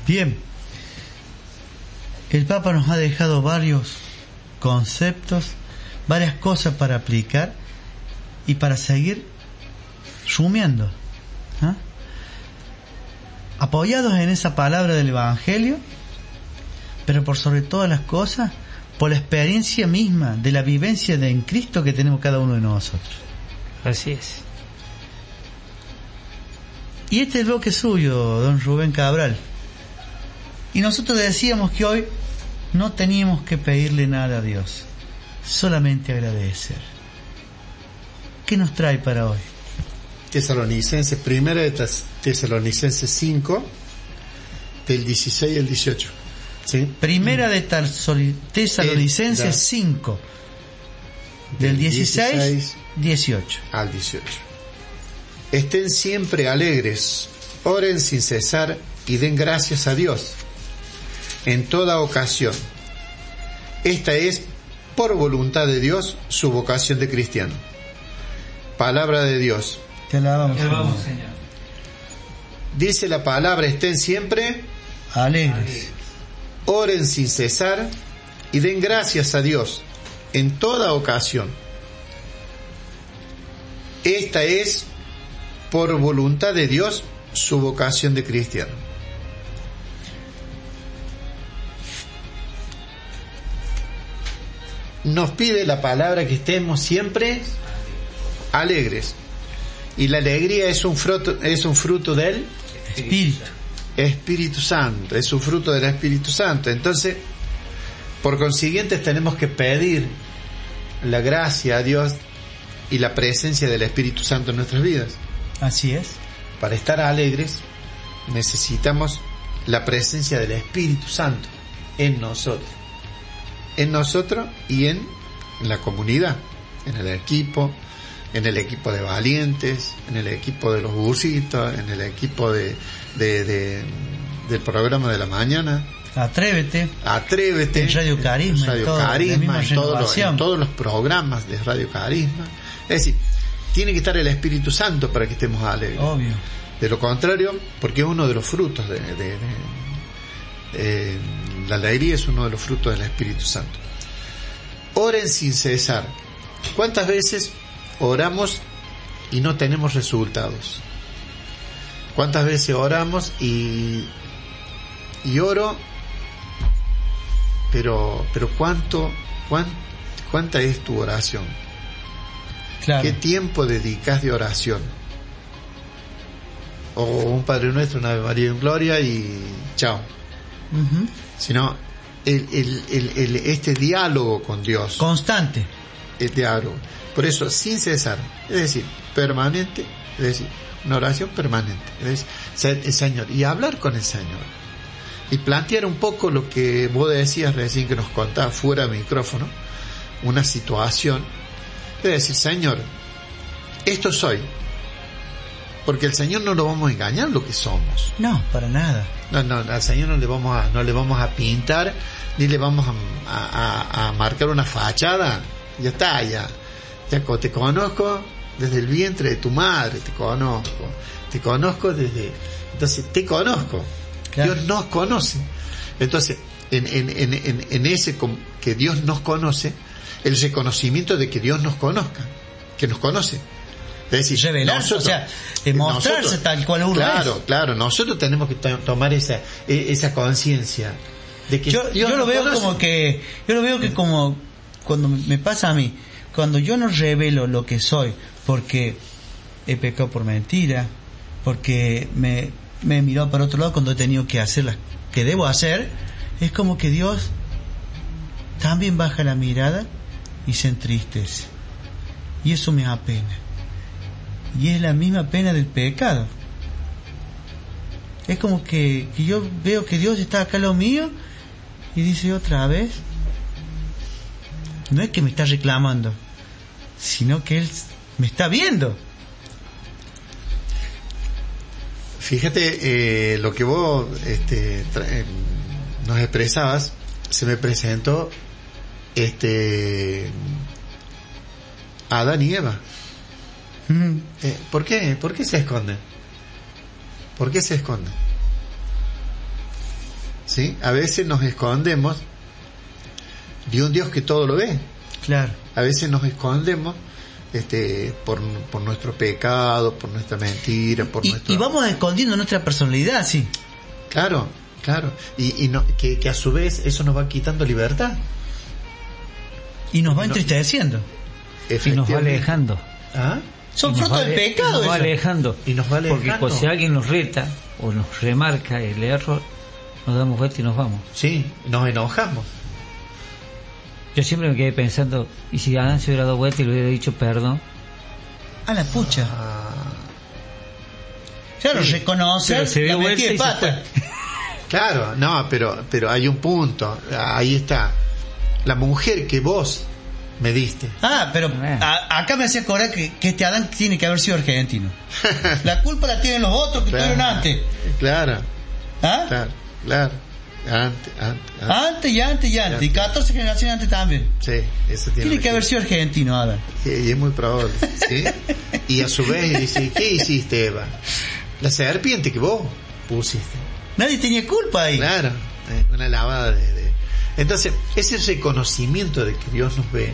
Bien, el Papa nos ha dejado varios conceptos, varias cosas para aplicar y para seguir sumiendo. ¿ah? Apoyados en esa palabra del Evangelio, pero por sobre todas las cosas, por la experiencia misma de la vivencia de en Cristo que tenemos cada uno de nosotros. Así es. Y este es el bloque suyo, don Rubén Cabral. Y nosotros decíamos que hoy no teníamos que pedirle nada a Dios, solamente agradecer. ¿Qué nos trae para hoy? Tesalonicenses, primera de Tes- Tesalonicenses 5, del 16 al 18. ¿Sí? Primera de Tesalonicenses Eh, da. 5, del Del 16 16 18. al 18. Estén siempre alegres, oren sin cesar y den gracias a Dios en toda ocasión. Esta es, por voluntad de Dios, su vocación de cristiano. Palabra de Dios. Te alabamos. Señor. Dice la palabra, estén siempre, Alegres. Oren sin cesar y den gracias a Dios en toda ocasión. Esta es, por voluntad de Dios, su vocación de cristiano. Nos pide la palabra que estemos siempre alegres. Y la alegría es un fruto, es un fruto del Espíritu. Espíritu Santo, es un fruto del Espíritu Santo. Entonces, por consiguiente, tenemos que pedir la gracia a Dios y la presencia del Espíritu Santo en nuestras vidas. Así es. Para estar alegres, necesitamos la presencia del Espíritu Santo en nosotros. En nosotros y en la comunidad, en el equipo, en el equipo de valientes, en el equipo de los bursitos, en el equipo de, de- de- del programa de la mañana. Atrévete. Atrévete. En Radio Carisma, en Radio todo, Carisma, en todos, los, en todos los programas de Radio Carisma. Es decir, tiene que estar el Espíritu Santo para que estemos alegres. Obvio. De lo contrario, porque es uno de los frutos de, de- de- eh, la alegría es uno de los frutos del Espíritu Santo. Oren sin cesar. ¿Cuántas veces oramos y no tenemos resultados? ¿Cuántas veces oramos y, y oro, pero, pero cuánto, cuán- cuánta es tu oración? Claro. ¿Qué tiempo dedicas de oración? O un Padre Nuestro, una Ave María en Gloria y chao. Sino el, el, el, el- este diálogo con Dios, Constante. el diálogo. Por eso, sin cesar, es decir, permanente, es decir, una oración permanente, es ser el Señor y hablar con el Señor. Y plantear un poco lo que vos decías recién que nos contaba fuera de micrófono, una situación, es decir, Señor, esto soy, porque el Señor no lo vamos a engañar lo que somos. No, para nada. No, no, al Señor no le vamos a, no le vamos a pintar, ni le vamos a, a- a- marcar una fachada. Ya está, ya. Ya te conozco desde el vientre de tu madre, te conozco. Te conozco desde, entonces te conozco. Claro. Dios nos conoce. Entonces, en, en, en, en, en ese que Dios nos conoce, el reconocimiento de que Dios nos conozca, que nos conoce. Es decir, Revelarse, o sea, demostrarse nosotros- tal cual uno Claro, es. claro, nosotros tenemos que to- tomar esa, e- esa conciencia de que Yo, Dios yo lo veo conoce. como que, yo lo veo que como cuando me pasa a mí, cuando yo no revelo lo que soy, porque he pecado por mentira, porque me, me he mirado para otro lado cuando he tenido que hacer las que debo hacer, es como que Dios también baja la mirada y se entristece. Y eso me apena. Y es la misma pena del pecado. Es como que, que yo veo que Dios está acá lo mío y dice otra vez. No es que me está reclamando, sino que Él me está viendo. Fíjate, eh, lo que vos este, eh, nos expresabas, se me presentó este Adán y Eva. Mm. Eh, ¿Por qué? ¿Por qué se esconden? ¿Por qué se esconden? ¿Sí? A veces nos escondemos de un Dios que todo lo ve. Claro. A veces nos escondemos este, por, por nuestro pecado, por nuestra mentira, por Y, nuestro... y vamos escondiendo nuestra personalidad, sí. Claro, claro. Y, y no, que, que a su vez eso nos va quitando libertad. Y nos va entristeciendo. Y nos va alejando. ¿Ah? Son fruto va del pecado. Nos va alejando. Y nos va Porque alejando. cuando si alguien nos reta o nos remarca el error, nos damos vuelta y nos vamos. Sí, nos enojamos. Yo siempre me quedé pensando, ¿y si Adán se hubiera dado vuelta y le hubiera dicho perdón? A la pucha. Ah, Claro, Sí. reconocer Pero se dio vuelta de y se pata. claro, no, pero, pero hay un punto. Ahí está. La mujer que vos me diste. Ah, pero a- acá me hacía que, que este Adán tiene que haber sido argentino. La culpa la tienen los otros que Claro. estuvieron antes. Claro, ¿Ah? claro, claro. Antes, antes, antes. Antes y antes y antes. Y 14 generaciones antes también. Sí, eso tiene, Tiene que haber sido argentino, Adán. Sí, y es muy probable, ¿sí? Y a su vez dice, ¿qué hiciste, Eva? La serpiente que vos pusiste. Nadie tenía culpa ahí. Claro, eh, una lavada de, de- Entonces, ese reconocimiento de que Dios nos ve,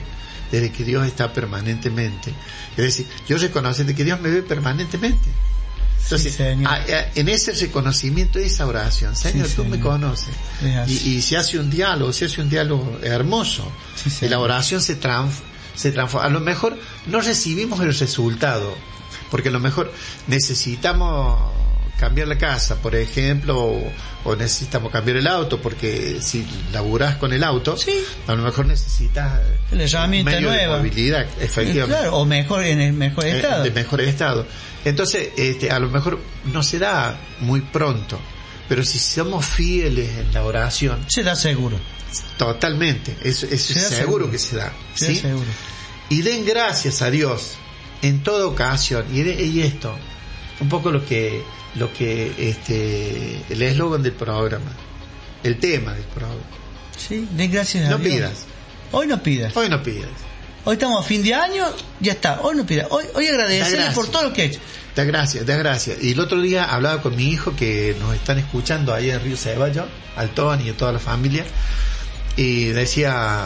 de que Dios está permanentemente. Es decir, yo reconocer de que Dios me ve permanentemente. Entonces, Sí, Señor. a- a- en ese reconocimiento, esa oración, Señor, Sí, tú me conoces. Y, y se hace un diálogo, se hace un diálogo hermoso. Sí, y la oración se, transf- se transforma. A lo mejor no recibimos el resultado, porque a lo mejor necesitamos cambiar la casa, por ejemplo, o, o necesitamos cambiar el auto, porque si laburás con el auto, Sí. a lo mejor necesitas La herramienta medio nueva. de movilidad, efectivamente. Claro, o mejor, en el mejor Eh, estado. de mejor estado. Entonces, este, a lo mejor no se da muy pronto, pero si somos fieles en la oración, Se da seguro. totalmente, eso, es seguro, seguro. que se da. Se ¿sí? da. Y den gracias a Dios en toda ocasión. Y, y esto, un poco lo que, lo que, este, el eslogan del programa, el tema del programa. Sí, den gracias a No Dios. pidas, Hoy no pidas. hoy no pidas. Hoy estamos a fin de año, ya está. Hoy no pidas. Hoy, hoy agradecerle por todo lo que ha hecho. Da gracias, da gracias. Y el otro día hablaba con mi hijo que nos están escuchando ahí en Río Ceballos, al Tony y a toda la familia, y decía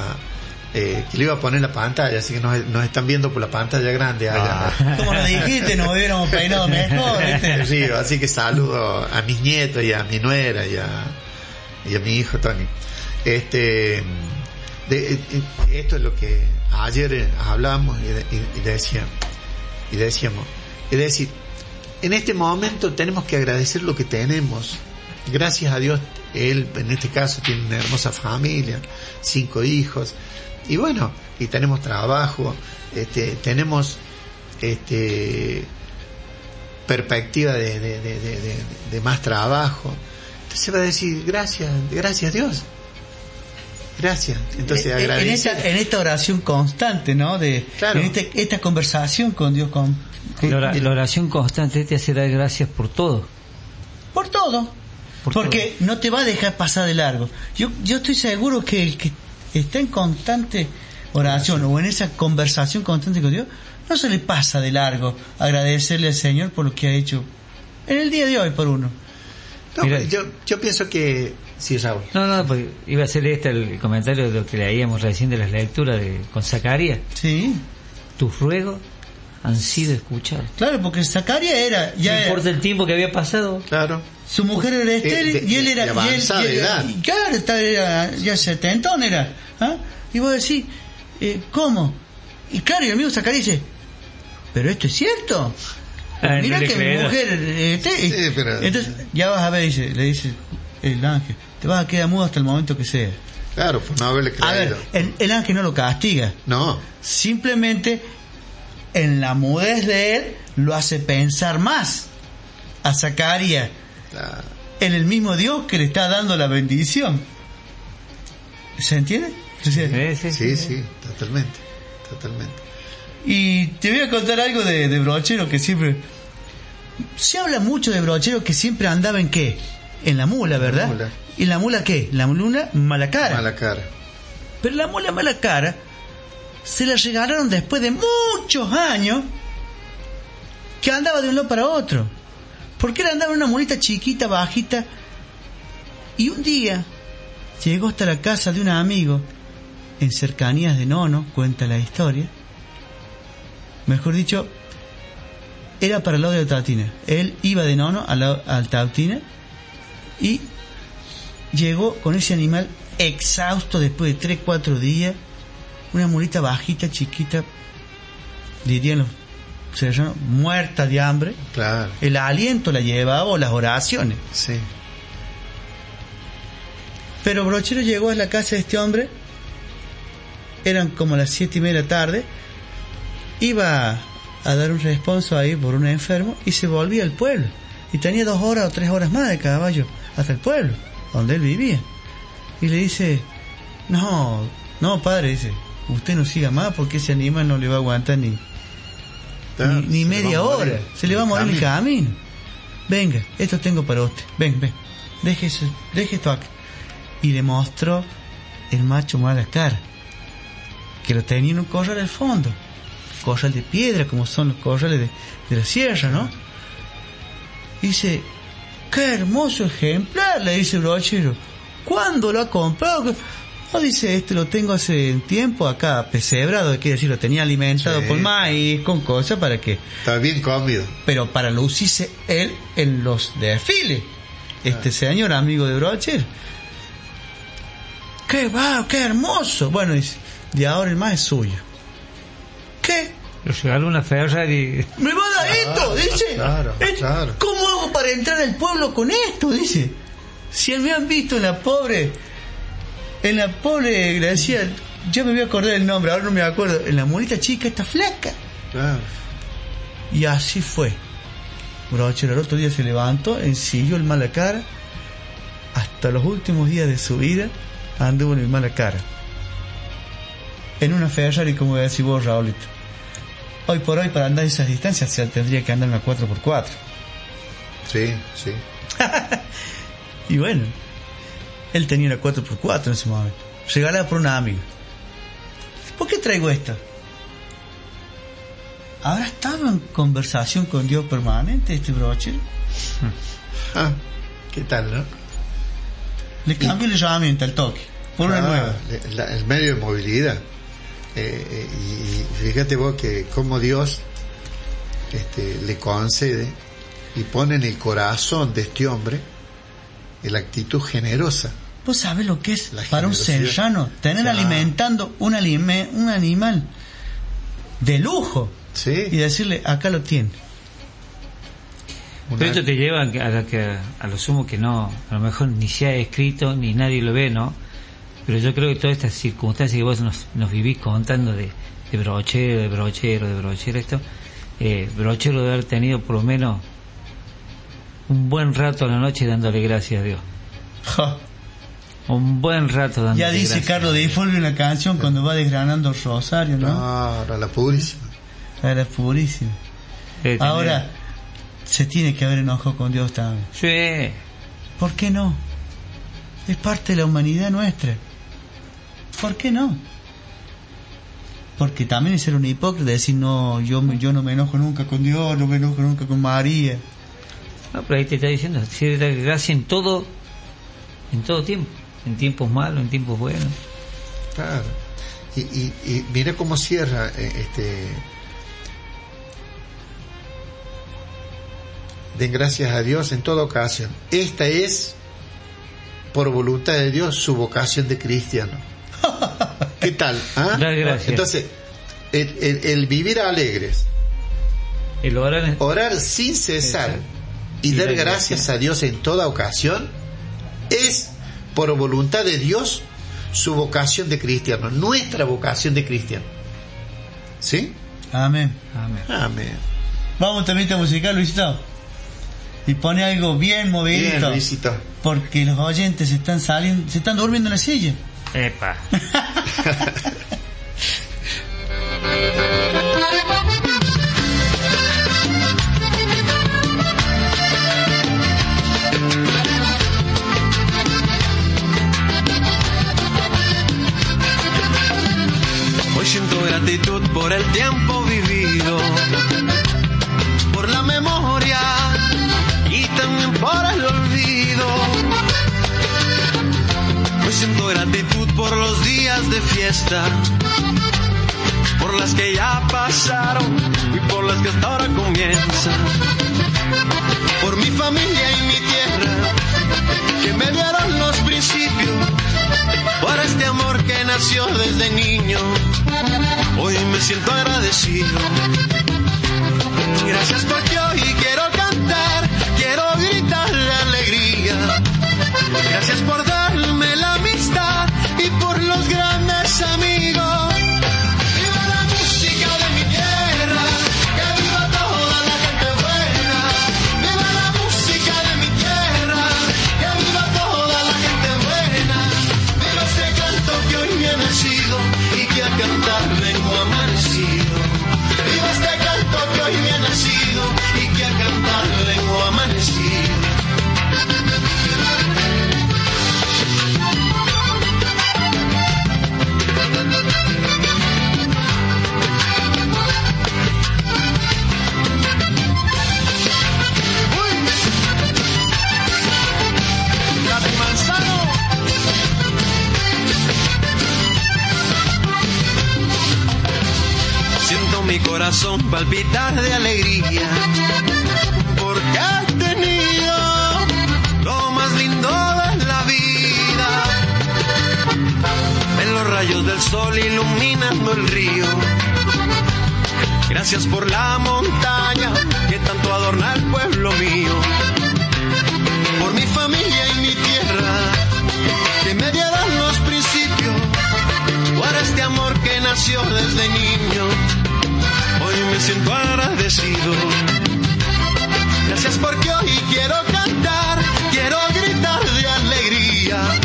eh, que le iba a poner la pantalla, así que nos, nos están viendo por la pantalla grande allá. Como nos dijiste, nos hubiéramos peinado mejor. ¿viste? Río. Así que saludo a mis nietos y a mi nuera y a, y a mi hijo Tony. Este, de- eh, esto es lo que ayer eh, hablamos y, y- y decía, y decíamos, es decir, en este momento tenemos que agradecer lo que tenemos. Gracias a Dios, él en este caso tiene una hermosa familia, cinco hijos, y bueno, y tenemos trabajo, este, tenemos este perspectiva de, más trabajo. Entonces va a decir, gracias, gracias Dios. Gracias. Entonces En- en, agradece. esta, en esta oración constante, ¿no? De, Claro. En este- esta conversación con Dios, con, La, ora- la oración constante te hace dar gracias por todo. por todo. Por porque no te va a dejar pasar de largo. Yo, yo estoy seguro que el que está en constante oración o en esa conversación constante con Dios, no se le pasa de largo agradecerle al Señor por lo que ha hecho en el día de hoy por uno. No, Mira. yo, yo pienso que sí, Raúl. No, no, pues iba a ser este el comentario de lo que leíamos recién de las lecturas de, con Zacarías. Sí, Tus ruegos han sido escuchados. claro, porque Zacaria era, ya no era- importa el tiempo que había pasado. Claro. su mujer era estéril Eh, de- y él era de avanzada y él- edad. y claro, estaba- era ya setentón era. ¿ah? Y vos decís, eh, ¿cómo? Y claro, y el amigo Zacarías dice, ¿pero esto es cierto? Ah, Mira no que mi mujer... eh, te- Sí, pero- Entonces, ya vas a ver, dice, le dice el ángel, te vas a quedar mudo hasta el momento que sea. Claro, por no haberle A ver, creído. el, el ángel no lo castiga, No, simplemente en la mudez de él lo hace pensar más a Zacarías claro. en el mismo Dios que le está dando la bendición. ¿Se entiende? Sí, sí, Sí, sí, totalmente, totalmente. Y te voy a contar algo de, de brochero que siempre Se habla mucho de Brochero que siempre andaba en qué? En la mula, ¿verdad? mula. ¿Y la mula qué? La mula mala cara. Mala cara. Pero la mula mala cara se la regalaron después de muchos años que andaba de un lado para otro. Porque él andaba en una mulita chiquita, bajita. Y un día llegó hasta la casa de un amigo en cercanías de Nono, cuenta la historia. Mejor dicho, era para el lado de Tautina. Él iba de Nono al, lado- al Tautina y llegó con ese animal exhausto después de 3, 4 días. Una mulita bajita, chiquita, dirían los serranos, muerta de hambre. Claro. El aliento la llevaba o las oraciones. Sí. Pero Brochero llegó a la casa de este hombre, eran como las siete y media de la tarde, iba a dar un responso ahí por un enfermo y se volvía al pueblo. Y tenía dos horas o tres horas más de caballo hasta el pueblo, donde él vivía. Y le dice, no, no padre, dice, usted no siga más porque ese animal no le va a aguantar ni, ni, ni media hora. Se le va a morir el camino. Venga, esto tengo para usted. Ven, ven. Deje, eso- deje esto acá. Y le mostró el macho mala cara. Que lo tenía en un corral al fondo. Corral de piedra, como son los corrales de, de la sierra, ¿no? Dice, qué hermoso ejemplar, le dice el brochero. ¿Cuándo lo ha comprado? No, dice, este lo tengo hace tiempo acá, pesebrado, quiere decir, lo tenía alimentado Sí. con maíz, con cosas para que, Está bien comido. pero para lucirse él en los desfiles. Este señor amigo de Brocher. ¡Qué va, qué hermoso! Bueno, dice, de ahora el más es suyo. ¿Qué? Le regaló una Ferrari. ¿Me va a dar esto? Dice. claro, claro. ¿Cómo hago para entrar al pueblo con esto? Dice. Si me han visto en la pobre, en la pobre, le decía, yo me voy a acordar el nombre, ahora no me acuerdo, en la monita chica, esta flaca. Claro. Y así fue. Brochero el otro día se levantó, ensilló el mala cara, hasta los últimos días de su vida anduvo en el mala cara. En una Ferrari, como decís vos, Raulito. Hoy por hoy, para andar esas distancias, se tendría que andar en una 4x4. Sí, sí. Y bueno, él tenía una 4x4 en ese momento, regalada por una amiga. ¿Por qué traigo esto? ¿Habrá estado en conversación con Dios permanente este broche? Ah, ¿Qué tal, no? Le cambió el llamamiento al toque, por una Ah, nueva. la- el medio de movilidad. Eh, eh, y, y fíjate vos que como Dios este, le concede y pone en el corazón de este hombre la actitud generosa. ¿Vos sabés lo que es La para un generosidad. serrano tener Claro. alimentando un, alime- un animal de lujo y Sí, decirle, acá lo tiene? una- Pero esto te lleva a, que- a la que, a lo sumo que no, a lo mejor ni se ha escrito, ni nadie lo ve, ¿no? Pero yo creo que todas estas circunstancias que vos nos, nos vivís contando de, de brochero, de brochero, de brochero, esto, eh, brochero de haber tenido por lo menos un buen rato a la noche dándole gracias a Dios. Ja. Un buen rato dándole Ya dice gracias. Carlos de Fulvio en la canción cuando va desgranando el rosario, ¿no? Claro, la purísima. Era purísimo. Eh, Ahora, se tiene que haber enojado con Dios también. Sí. ¿Por qué no? Es parte de la humanidad nuestra. ¿Por qué no? Porque también es ser un hipócrita decir, no, yo, yo no me enojo nunca con Dios, no me enojo nunca con María. No, pero ahí te está diciendo, da gracia en todo, en todo tiempo, en tiempos malos, en tiempos buenos. Claro. Y, y, y mira cómo cierra eh, este. Den gracias a Dios en toda ocasión. Esta es, por voluntad de Dios, su vocación de cristiano. ¿Qué tal? ah? Dar gracias. Entonces, el, el- el vivir alegres, El orar en- orar sin cesar y Y dar dar gracias a Dios en toda ocasión es por voluntad de Dios su vocación de cristiano, nuestra vocación de cristiano. ¿Sí? Amén. Amén. Amén. Vamos también a musical, Luisito. Y pone algo bien. Luisito. porque los oyentes se están saliendo, se están durmiendo en la silla. Epa. Hoy siento gratitud por el tiempo vivido los días de fiesta, por las que ya pasaron y por las que hasta ahora comienzan. Por mi familia y mi tierra, que me dieron los principios, por este amor que nació desde niño. Hoy me siento agradecido. Gracias porque palpitar de alegría porque has tenido lo más lindo de la vida. En los rayos del sol iluminando el río. Gracias por la montaña que tanto adorna el pueblo mío. Por mi familia y mi tierra que me dieron los principios. Por este amor que nació desde niño. Me siento agradecido. Gracias porque hoy quiero cantar, quiero gritar de alegría.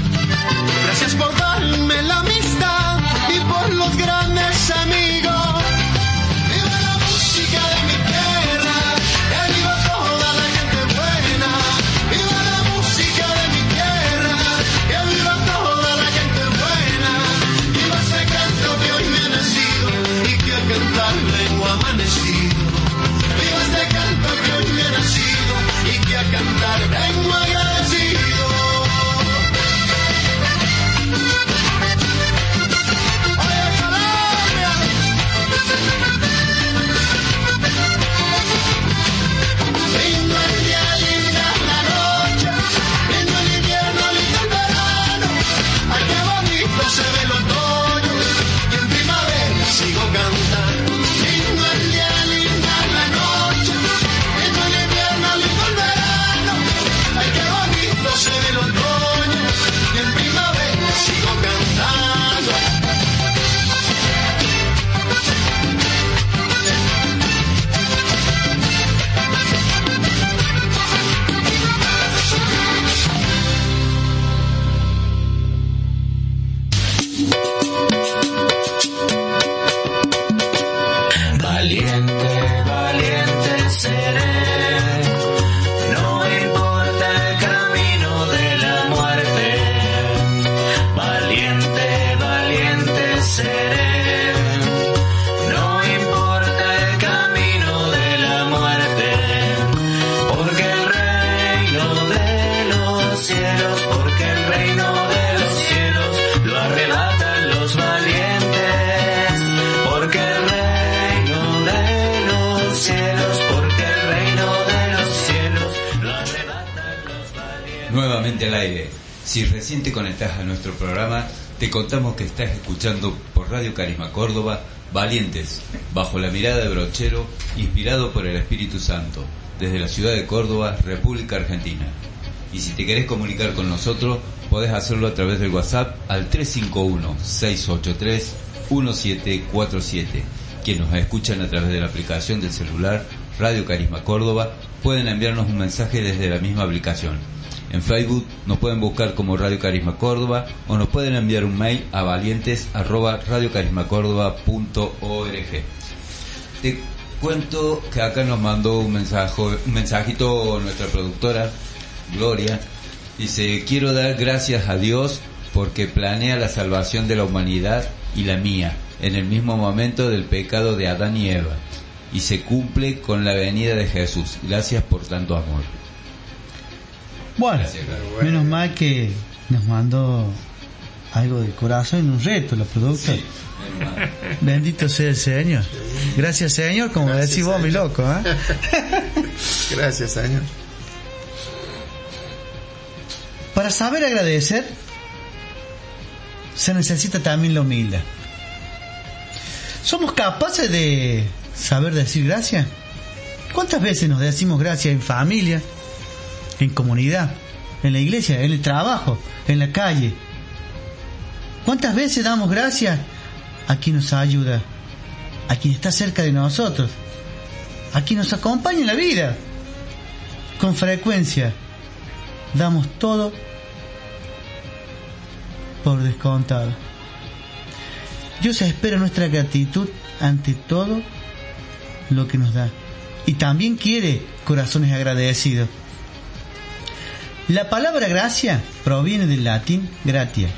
Si recién te conectás a nuestro programa, te contamos que estás escuchando por Radio Carisma Córdoba Valientes, bajo la mirada de Brochero, inspirado por el Espíritu Santo, desde la ciudad de Córdoba, República Argentina. Y si te querés comunicar con nosotros, podés hacerlo a través del WhatsApp al 351-683-1747. Quienes nos escuchan a través de la aplicación del celular Radio Carisma Córdoba pueden enviarnos un mensaje desde la misma aplicación. En Facebook nos pueden buscar como Radio Carisma Córdoba o nos pueden enviar un mail a valientes arroba radiocarismacórdoba.org. Te cuento que acá nos mandó un mensaje, un mensajito nuestra productora Gloria. Dice, quiero dar gracias a Dios porque planea la salvación de la humanidad y la mía en el mismo momento del pecado de Adán y Eva y se cumple con la venida de Jesús. Gracias por tanto amor. Bueno, menos mal que nos mandó algo de corazón en un reto, la productora. Bendito sea el Señor. Gracias, Señor, como Gracias, decís vos, mi loco. ¿eh? Gracias, Señor. Para saber agradecer, se necesita también la humildad. ¿Somos capaces de saber decir gracias? ¿Cuántas veces nos decimos gracias en familia, en comunidad, en la iglesia, en el trabajo, en la calle? ¿Cuántas veces damos gracias a quien nos ayuda, a quien está cerca de nosotros, a quien nos acompaña en la vida? Con frecuencia damos todo por descontado. Dios espera nuestra gratitud ante todo lo que nos da. Y también quiere corazones agradecidos. La palabra gracia proviene del latín gratia,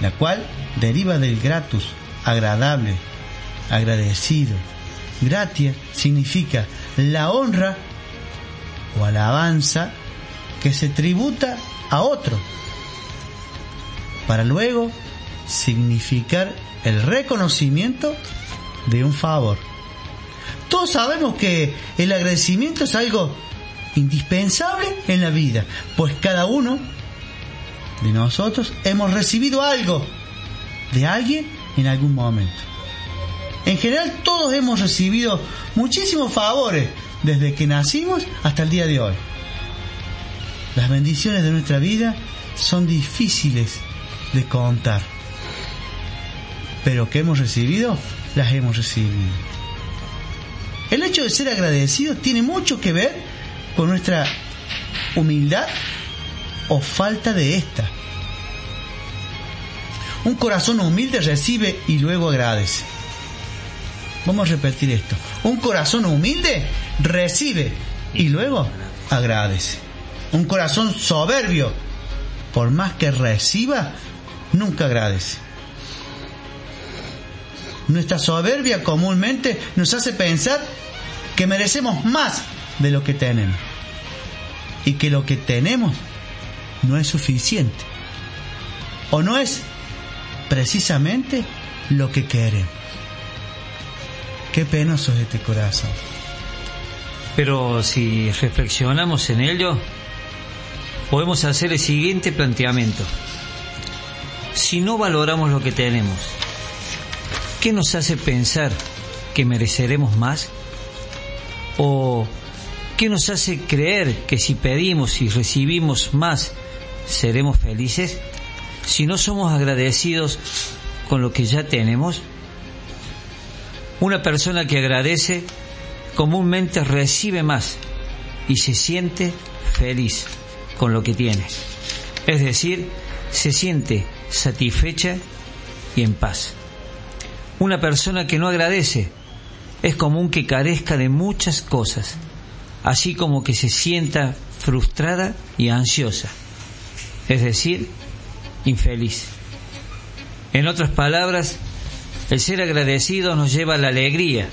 la cual deriva del gratus, agradable, agradecido. Gratia significa la honra o alabanza que se tributa a otro, para luego significar el reconocimiento de un favor. Todos sabemos que el agradecimiento es algo indispensable en la vida, pues cada uno de nosotros hemos recibido algo de alguien en algún momento. En general todos hemos recibido muchísimos favores desde que nacimos hasta el día de hoy. Las bendiciones de nuestra vida son difíciles de contar, pero que hemos recibido, las hemos recibido. El hecho de ser agradecidos tiene mucho que ver con nuestra humildad o falta de esta. Un corazón humilde recibe y luego agradece. Vamos a repetir esto. Un corazón humilde recibe y luego agradece. Un corazón soberbio, por más que reciba, nunca agradece. Nuestra soberbia comúnmente nos hace pensar que merecemos más de lo que tenemos y que lo que tenemos no es suficiente o no es precisamente lo que queremos. Qué penoso es este corazón. Pero si reflexionamos en ello, podemos hacer el siguiente planteamiento. Si no valoramos lo que tenemos, ¿qué nos hace pensar que mereceremos más? ¿O qué nos hace creer que si pedimos y recibimos más, seremos felices? Si no somos agradecidos con lo que ya tenemos, una persona que agradece comúnmente recibe más y se siente feliz con lo que tiene. Es decir, se siente satisfecha y en paz. Una persona que no agradece es común que carezca de muchas cosas, así como que se sienta frustrada y ansiosa, es decir, infeliz. En otras palabras, el ser agradecido nos lleva a la alegría,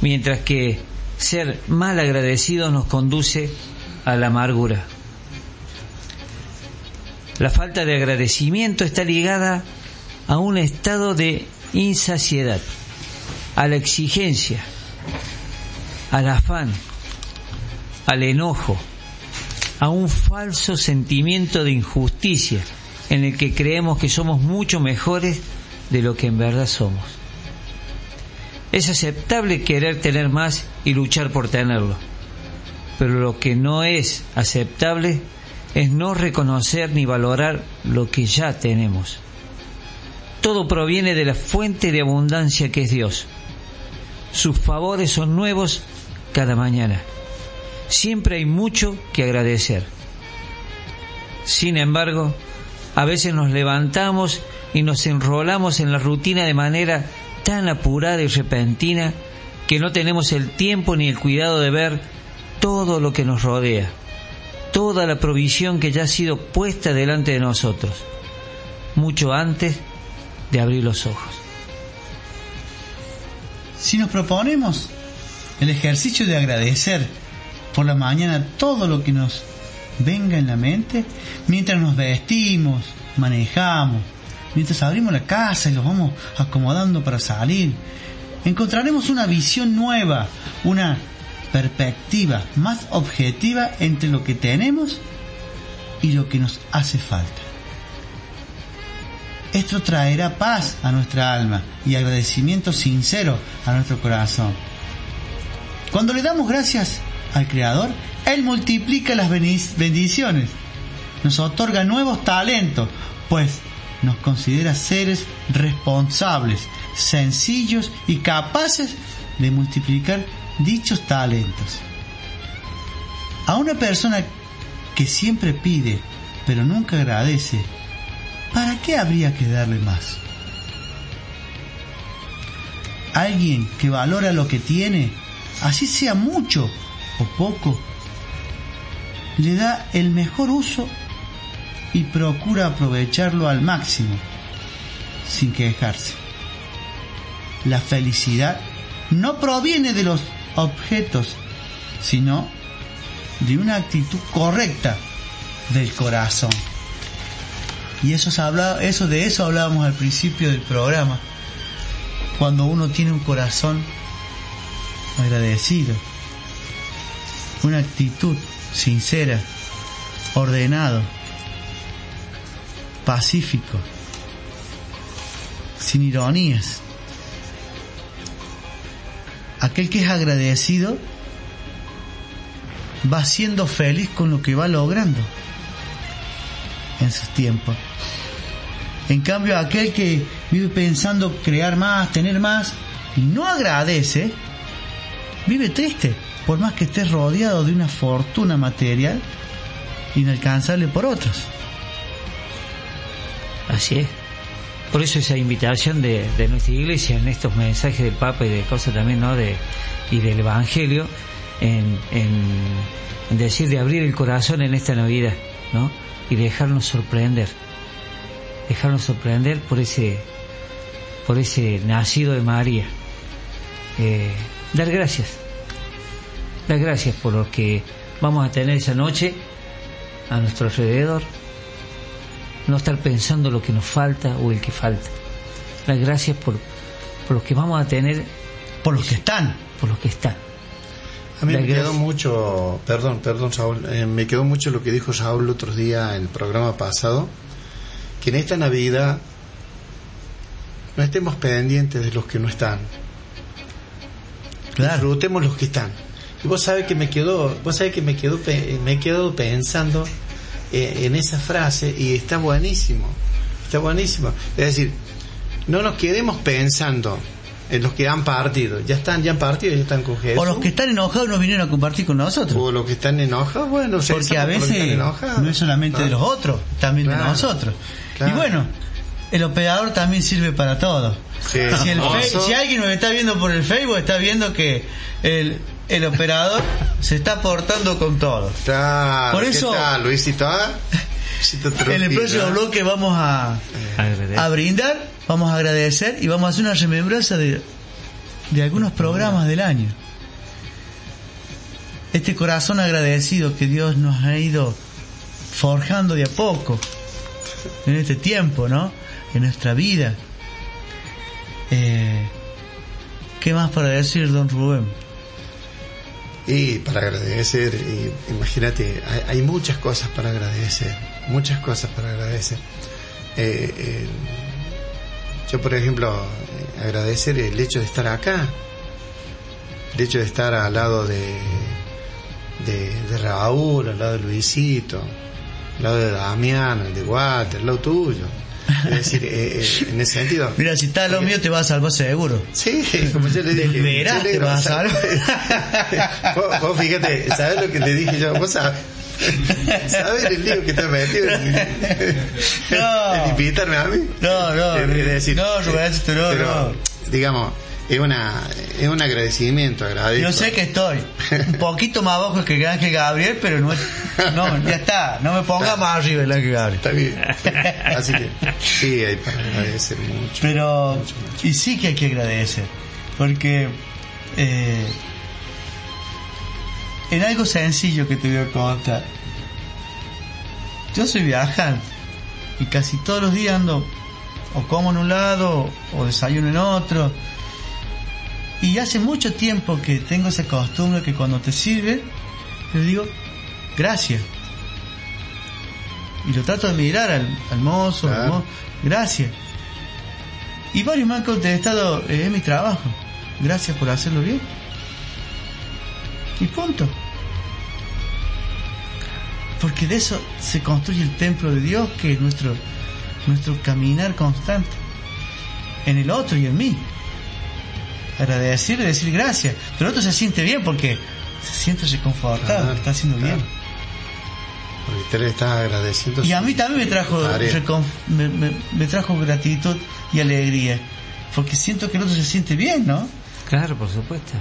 mientras que ser mal agradecido nos conduce a la amargura. La falta de agradecimiento está ligada a un estado de insaciedad, a la exigencia, al afán, al enojo, a un falso sentimiento de injusticia en el que creemos que somos mucho mejores de lo que en verdad somos. Es aceptable querer tener más y luchar por tenerlo, pero lo que no es aceptable es no reconocer ni valorar lo que ya tenemos. Todo proviene de la fuente de abundancia que es Dios. Sus favores son nuevos cada mañana. Siempre hay mucho que agradecer. Sin embargo, a veces nos levantamos y nos enrolamos en la rutina de manera tan apurada y repentina que no tenemos el tiempo ni el cuidado de ver todo lo que nos rodea, toda la provisión que ya ha sido puesta delante de nosotros, mucho antes de abrir los ojos. Si nos proponemos el ejercicio de agradecer por la mañana todo lo que nos venga en la mente, mientras nos vestimos, manejamos, mientras abrimos la casa y los vamos acomodando para salir, encontraremos una visión nueva, una perspectiva más objetiva entre lo que tenemos y lo que nos hace falta. Esto traerá paz a nuestra alma y agradecimiento sincero a nuestro corazón. Cuando le damos gracias al Creador, Él multiplica las bendiciones, nos otorga nuevos talentos, pues nos considera seres responsables, sencillos y capaces de multiplicar dichos talentos. A una persona que siempre pide, pero nunca agradece, ¿para qué habría que darle más? Alguien que valora lo que tiene, así sea mucho o poco, le da el mejor uso y procura aprovecharlo al máximo, sin quejarse. La felicidad no proviene de los objetos, sino de una actitud correcta del corazón. Y eso, se habla, eso de eso hablábamos al principio del programa. Cuando uno tiene un corazón agradecido, una actitud sincera, ordenado, pacífico, sin ironías. Aquel que es agradecido va siendo feliz con lo que va logrando en sus tiempos. En cambio, aquel que vive pensando crear más, tener más, y no agradece, vive triste, por más que esté rodeado de una fortuna material inalcanzable por otros. Así es. Por eso esa invitación de, nuestra iglesia en estos mensajes del Papa y de cosas también, ¿no? De, y del Evangelio, en, decir de abrir el corazón en esta Navidad, ¿no? Y dejarnos sorprender. Dejarnos sorprender por ese, por ese nacido de María. Dar gracias. Dar gracias por lo que vamos a tener esa noche a nuestro alrededor no estar pensando lo que nos falta o el que falta. Las gracias por, por lo que vamos a tener, Por los que están. por lo que está. A mí me quedó mucho, perdón, perdón Saúl, eh, me quedó mucho lo que dijo Saúl el otro día en el programa pasado, que en esta Navidad no estemos pendientes de los que no están, Claro. disfrutemos los que están. Y vos sabés que me quedó, vos sabés que me quedó, me quedo pensando eh, en esa frase y está buenísimo, está buenísimo. Es decir, no nos quedemos pensando en los que han partido, ya están, ya han partido, ya están con Jesús. O los que están enojados no vinieron a compartir con nosotros. O los que están enojados, bueno, Porque a por veces no es solamente Ah. de los otros, también de nosotros. claro. Y bueno, el operador también sirve para todo. Sí. Si, el fe- si alguien nos está viendo por el Facebook, está viendo que el, el operador se está portando con todo. Claro, Por ¿qué eso- tal, Luisito? En el próximo ¿eh? bloque vamos a, brindar, vamos a agradecer y vamos a hacer una remembranza de, de algunos programas del año. Este corazón agradecido que Dios nos ha ido forjando de a poco en este tiempo, ¿no? En nuestra vida. Eh, ¿Qué más para decir, don Rubén? Y para agradecer, y imagínate, hay, hay muchas cosas para agradecer, muchas cosas para agradecer. Eh, eh, yo, por ejemplo, agradecer el hecho de estar acá, el hecho de estar al lado de, de, de Raúl, al lado de Luisito, al lado de Damián, de Walter, al lado tuyo. Es decir, eh, eh, en ese sentido. Mira, si está lo mío te va a salvar seguro. Sí, como yo le dije. Le te vas a ¿sabes? vos, vos fíjate, ¿sabes lo que te dije yo? Vos sabés. ¿Sabes el lío que te has metido No. en invitarme a mí? No, no, Es decir, no, Roberto, no, pero, no. digamos, es una es un agradecimiento, agradezco. Yo sé que estoy un poquito más abajo que Ángel Gabriel, pero no, es- no, ya está, no me ponga más arriba el Ángel Gabriel. Está bien. Así que sí, hay para agradecer mucho. Pero, Mucho, mucho. y sí que hay que agradecer, porque eh, en algo sencillo que te voy a contar, yo soy viajante, y casi todos los días ando o como en un lado o desayuno en otro. Y hace mucho tiempo que tengo esa costumbre que cuando te sirve, le digo, gracias. Y lo trato de mirar al, al mozo, al gracias. Y varios me han contestado, "Eh, es mi trabajo, gracias por hacerlo bien. Y punto. Porque de eso se construye el templo de Dios, que es nuestro, nuestro caminar constante. En el otro y en mí. Agradecer y decir gracias. Pero el otro se siente bien porque se siente reconfortado, Claro, que está haciendo claro. bien. Porque le estás agradeciendo. Y a mí también me trajo, me, me- me trajo gratitud y alegría. Porque siento que el otro se siente bien, ¿no? Claro, por supuesto.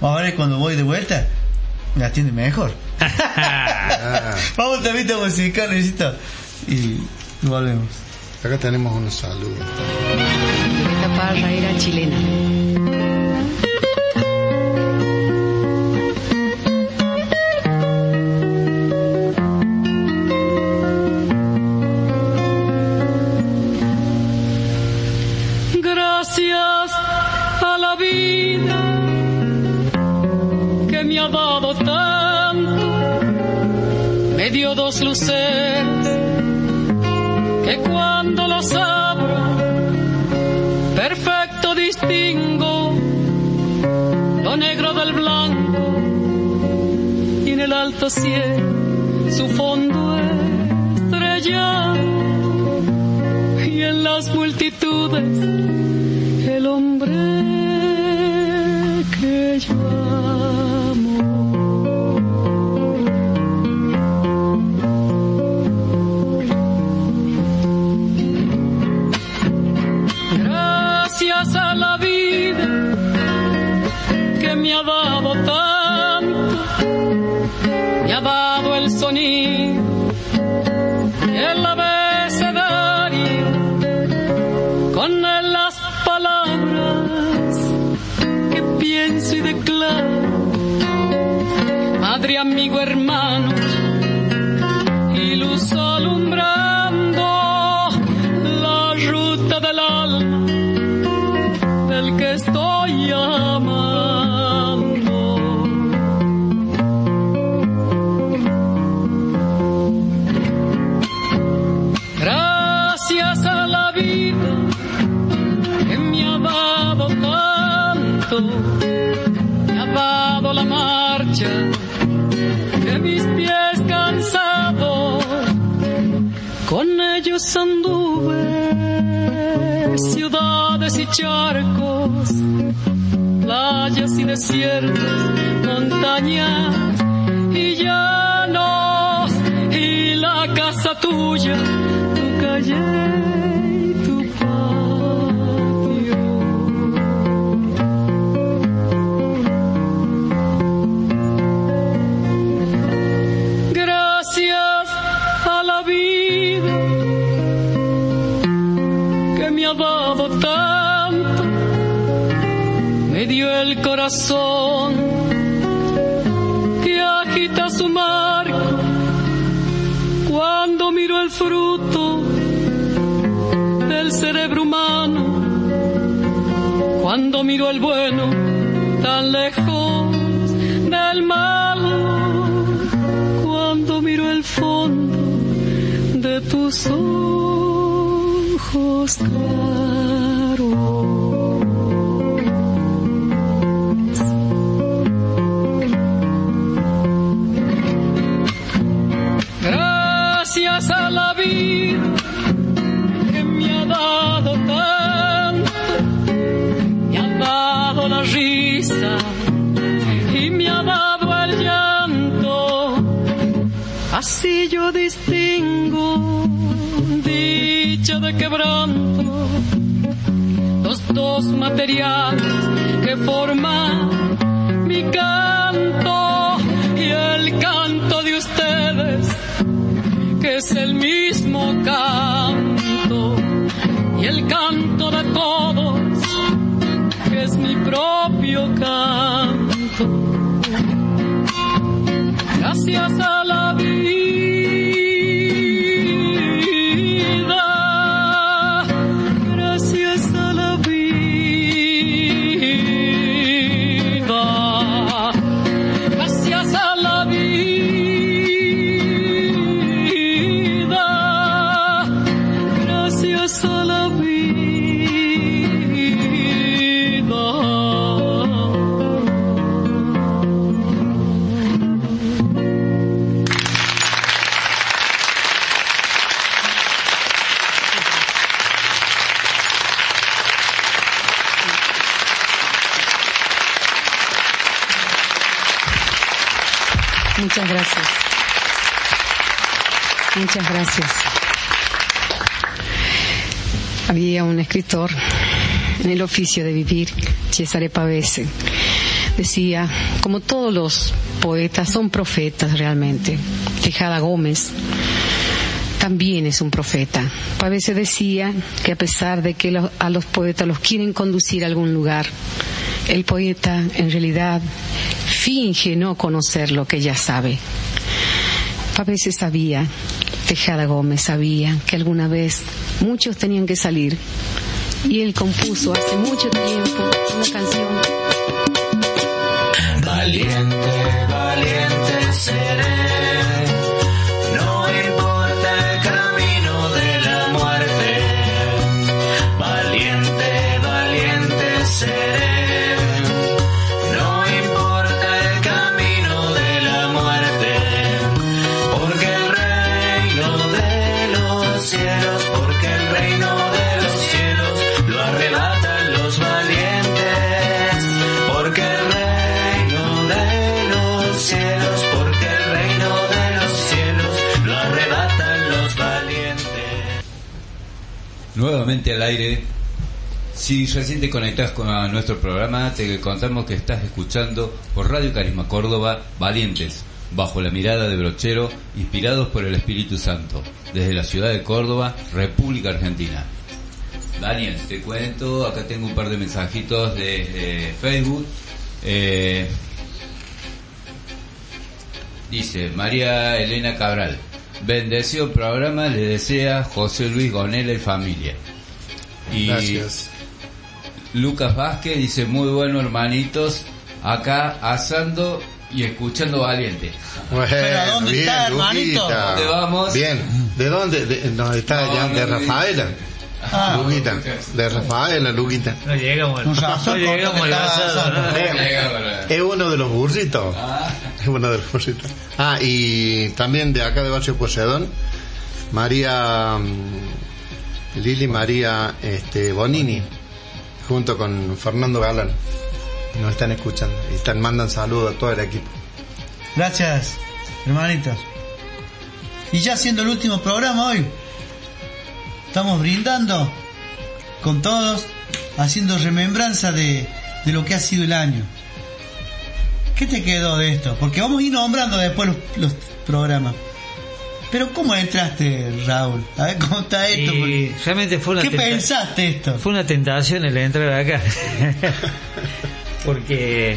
Ahora cuando voy de vuelta, me atiende mejor. Ah, Vamos también a musical, necesito. Y volvemos. acá tenemos unos saludos. Esta parra era chilena. Me dio dos luceros que cuando los abro, perfecto distingo lo negro del blanco y en el alto cielo su fondo estrellado y en las multitudes el hombre me ha dado la marcha de mis pies cansados, con ellos anduve ciudades y charcos, playas y desiertos, montañas y llanos y la casa tuya, tu calle que agita su marco cuando miro el fruto del cerebro humano, cuando miro el bueno tan lejos del malo, cuando miro el fondo de tus ojos. Yo distingo dicha de quebranto, los dos materiales que forman mi canto y el canto de ustedes que es el mismo canto y el canto de todos que es mi propio canto gracias. Había un escritor en el oficio de vivir, Cesare Pavese. Decía, como todos los poetas son profetas realmente. Tejada Gómez también es un profeta. Pavese decía que a pesar de que a los poetas los quieren conducir a algún lugar, el poeta en realidad finge no conocer lo que ya sabe. Pavese sabía, Tejada Gómez sabía que alguna vez muchos tenían que salir y él compuso hace mucho tiempo una canción. Valiente, recién te conectás con nuestro programa, te contamos que estás escuchando por Radio Carisma Córdoba Valientes, bajo la mirada de Brochero, inspirados por el Espíritu Santo, desde la ciudad de Córdoba, República Argentina. Daniel, te cuento, acá tengo un par de mensajitos de, de Facebook. Eh, dice María Elena Cabral, bendecido programa, le desea José Luis Gonela y familia. Gracias. Lucas Vázquez dice, muy bueno hermanitos, acá asando y escuchando Valiente. Bueno, Pero, ¿a dónde bien, está, hermanito? Luquita. ¿Dónde vamos? Bien. ¿De dónde? De, no, está No, ya no, de Rafaela. Ah. Luquita. De Rafaela, Luquita. No llegamos, Con razón, no. Llega Es uno de los burritos. Ah, Es uno de los burritos. Ah, y también de acá de Barrio Poseidón, María mm, Lili María este, Bonini, junto con Fernando Galán. Nos están escuchando y están mandan saludos a todo el equipo. Gracias, hermanitos. Y ya siendo el último programa hoy, estamos brindando con todos, haciendo remembranza de, de lo que ha sido el año. ¿Qué te quedó de esto? Porque vamos a ir nombrando después los, los programas. Pero ¿cómo entraste, Raúl? A ver cómo está esto. Y porque- realmente fue una ¿Qué pensaste esto? Fue una tentación el entrar acá. Porque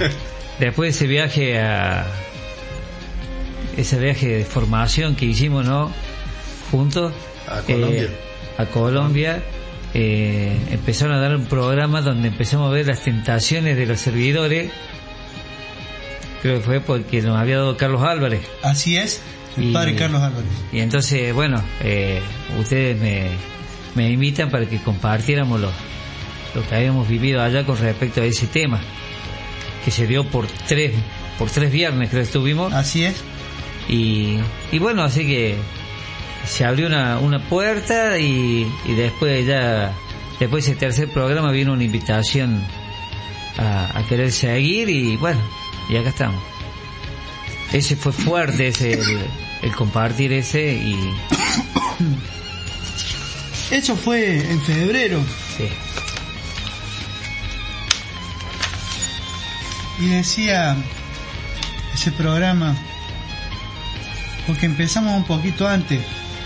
después de ese viaje a. Ese viaje de formación que hicimos, ¿no? Juntos. A Colombia. eh, a Colombia. eh, empezaron a dar un programa donde empezamos a ver las tentaciones de los servidores. Creo que fue porque nos había dado Carlos Álvarez. Así es, el Y- padre Carlos Álvarez. Y entonces, bueno, eh, ustedes me, me invitan para que compartiéramos lo, lo que habíamos vivido allá con respecto a ese tema, que se dio por tres, por tres viernes creo que estuvimos. Así es. Y, y bueno, así que se abrió una, una puerta y, y después ya, después de ese tercer programa vino una invitación a, a querer seguir y bueno, y acá estamos. Ese fue fuerte, ese, el, el compartir ese y Eso fue en febrero. sí. Y decía ese programa, porque empezamos un poquito antes,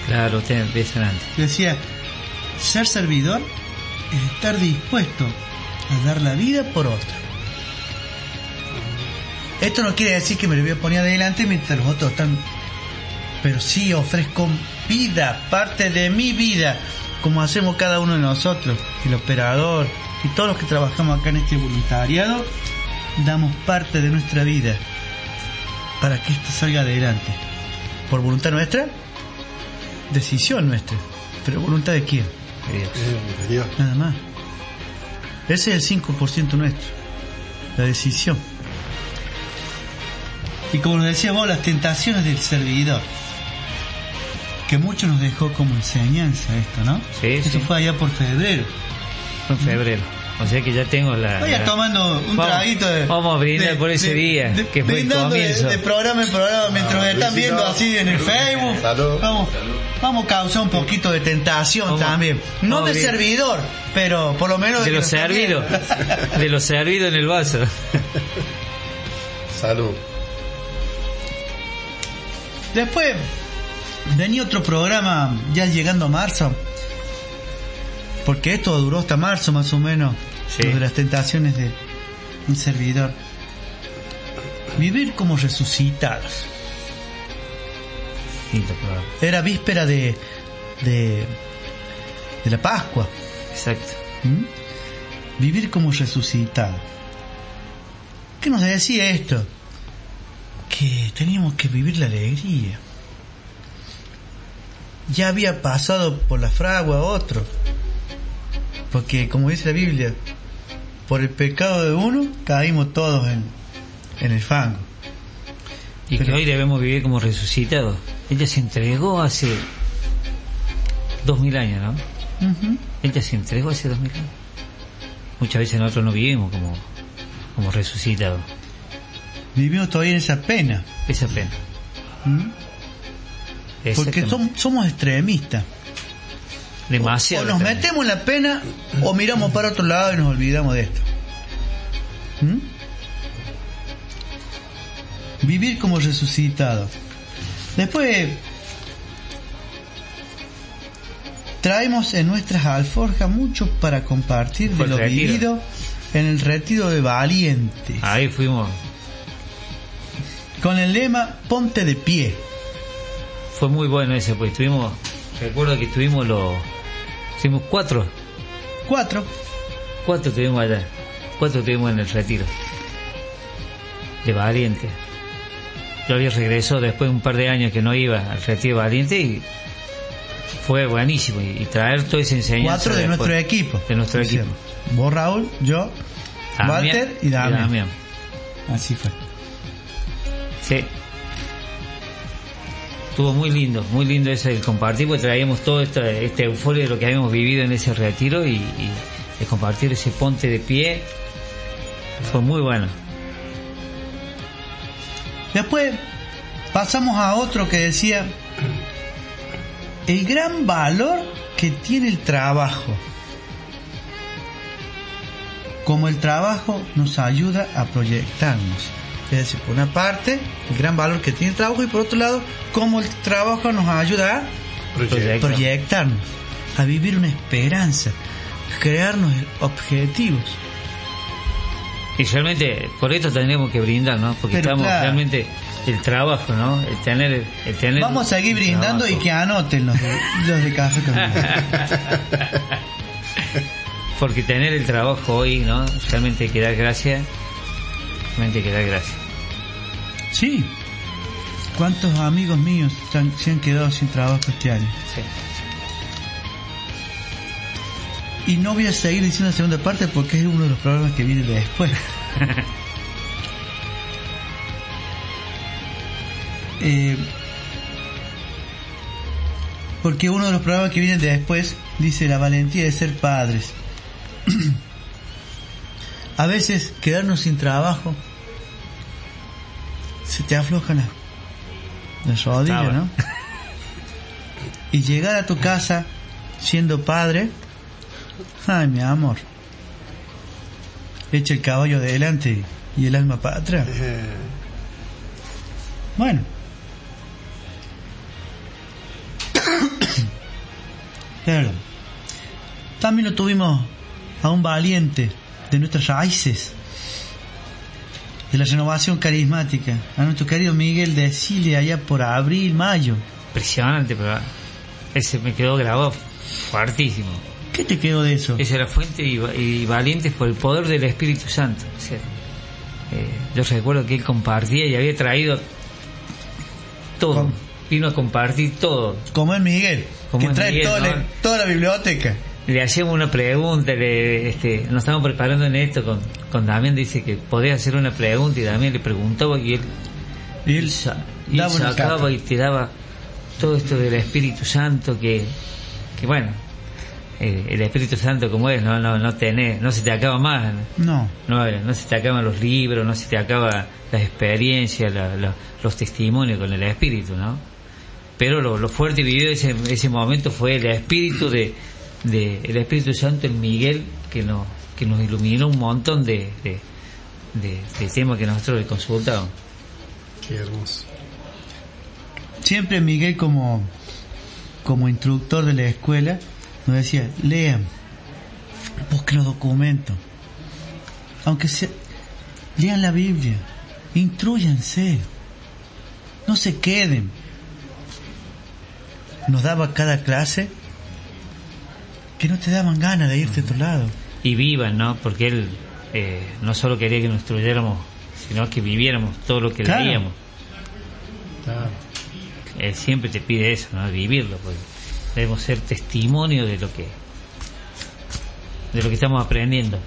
Claro, ustedes empiezan antes. decía, ser servidor es estar dispuesto a dar la vida por otro. Esto no quiere decir que me lo voy a poner adelante mientras los otros están... Pero sí ofrezco vida, parte de mi vida, como hacemos cada uno de nosotros, el operador y todos los que trabajamos acá en este voluntariado, damos parte de nuestra vida para que esto salga adelante. ¿Por voluntad nuestra? Decisión nuestra. ¿Pero voluntad de quién? Dios. Nada más. Ese es el 5% nuestro. La decisión. Y como nos decía vos, las tentaciones del servidor. Que mucho nos dejó como enseñanza esto, ¿no? Sí, Eso sí. fue allá por febrero. Fue en febrero. O sea que ya tengo la. Vaya la- tomando un Vamos- traguito de. vamos a brindar de- por ese de- día, de- que fue el brindando de- comienzo. De, programa en programa mientras están viendo así en el Facebook. Salud. Vamos, vamos a causar un poquito de tentación Vamos- también. No de servidor, pero por lo menos de que lo servido. De lo servido en el vaso. Salud. Después venía otro programa ya llegando a marzo. Porque esto duró hasta marzo más o menos. Sí. Lo de las tentaciones de un servidor. Vivir como resucitados. Era víspera de, de, de la Pascua. Exacto. ¿Mm? Vivir como resucitado. ¿Qué nos decía esto? Que teníamos que vivir la alegría. Ya había pasado por la fragua otro. Porque, como dice la Biblia, por el pecado de uno caímos todos en, en el fango. Y que Pero- hoy debemos vivir como resucitados. Ella se entregó hace dos mil años, ¿no? Ella se entregó hace dos mil años. Muchas veces nosotros no vivimos como, como resucitados. Vivimos todavía en esa pena. Esa pena. ¿Mm? Porque som- somos extremistas. Demasiado. O nos metemos en la pena o miramos para otro lado y nos olvidamos de esto. ¿Mm? Vivir como resucitado. Después traemos en nuestras alforjas mucho para compartir de lo retiro. vivido en el retiro de valientes. Ahí fuimos. Con el lema Ponte de pie. Fue muy bueno ese, pues tuvimos. Recuerdo que tuvimos los. Tuvimos cuatro. Cuatro. Cuatro tuvimos allá. Cuatro tuvimos en el retiro. De Valiente. Yo había regresado después de un par de años que no iba al retiro de Valiente y fue buenísimo. Y, y traer toda esa enseñanza. Cuatro de después. nuestro equipo. De nuestro equipo. Vos Raúl, yo, Walter y. Damián. Así fue. Sí. Estuvo muy lindo, muy lindo ese el compartir, porque traíamos todo este, este euforia de lo que habíamos vivido en ese retiro y, y de compartir ese ponte de pie. Fue muy bueno. Después pasamos a otro que decía el gran valor que tiene el trabajo. Como el trabajo nos ayuda a proyectarnos. Es decir, por una parte, el gran valor que tiene el trabajo y por otro lado, cómo el trabajo nos ayuda a proyectarnos, a vivir una esperanza, a crearnos objetivos. Y realmente por esto tendremos que brindar, ¿no? Porque Pero estamos claro. realmente el trabajo, ¿no? El tener, el tener Vamos a seguir brindando y que anoten los de, los de Café con Porque tener el trabajo hoy, ¿no? Realmente hay que dar gracias. Realmente hay que dar gracias. Sí. ¿Cuántos amigos míos se han, se han quedado sin trabajo este año? Sí. Y no voy a seguir diciendo la segunda parte porque es uno de los programas que viene después. Eh, porque uno de los programas que vienen después dice la valentía de ser padres. A veces quedarnos sin trabajo se te aflojan las, las rodillas. ¿no? Y llegar a tu casa siendo padre, ay mi amor, echa el caballo adelante y el alma para atrás. Bueno. Claro. También lo tuvimos a un valiente de nuestras raíces, de la renovación carismática, a nuestro querido Miguel de Silia allá por abril, mayo. Impresionante, pero ese me quedó grabado fuertísimo. ¿Qué te quedó de eso? Esa era fuente y, y valientes por el poder del Espíritu Santo. O sea, eh, yo recuerdo que él compartía y había traído todo. ¿Cómo? Vino a compartir todo. Como es Miguel, Como que trae Miguel, toda, la, ¿no? toda la biblioteca. Le hacíamos una pregunta, le, este, nos estábamos preparando en esto con, con Damián, dice que podía hacer una pregunta y Damián le preguntaba y él, Y él y daba sacaba y te daba todo esto del Espíritu Santo que, que bueno, eh, el Espíritu Santo como es, no, no, no tenés, no se te acaba más, No. no, no se te acaban los libros, no se te acaba las experiencias, la- la- los testimonios con el Espíritu, ¿no? Pero lo, lo fuerte vivido ese, ese momento fue el Espíritu de, de el Espíritu Santo en Miguel que nos que nos iluminó un montón de, de, temas que nosotros le consultábamos. Qué hermoso. Siempre Miguel como, como instructor de la escuela nos decía, lean, busquen los documentos, aunque sea, lean la Biblia, instruyanse, no se queden. Nos daba cada clase que no te daban ganas de irte a otro lado. Y vivan, ¿no? Porque él eh, no solo quería que nos instruyéramos, sino que viviéramos todo lo que Claro. leíamos. Claro. Él siempre te pide eso, ¿no? Vivirlo, porque debemos ser testimonio de lo que de lo que estamos aprendiendo.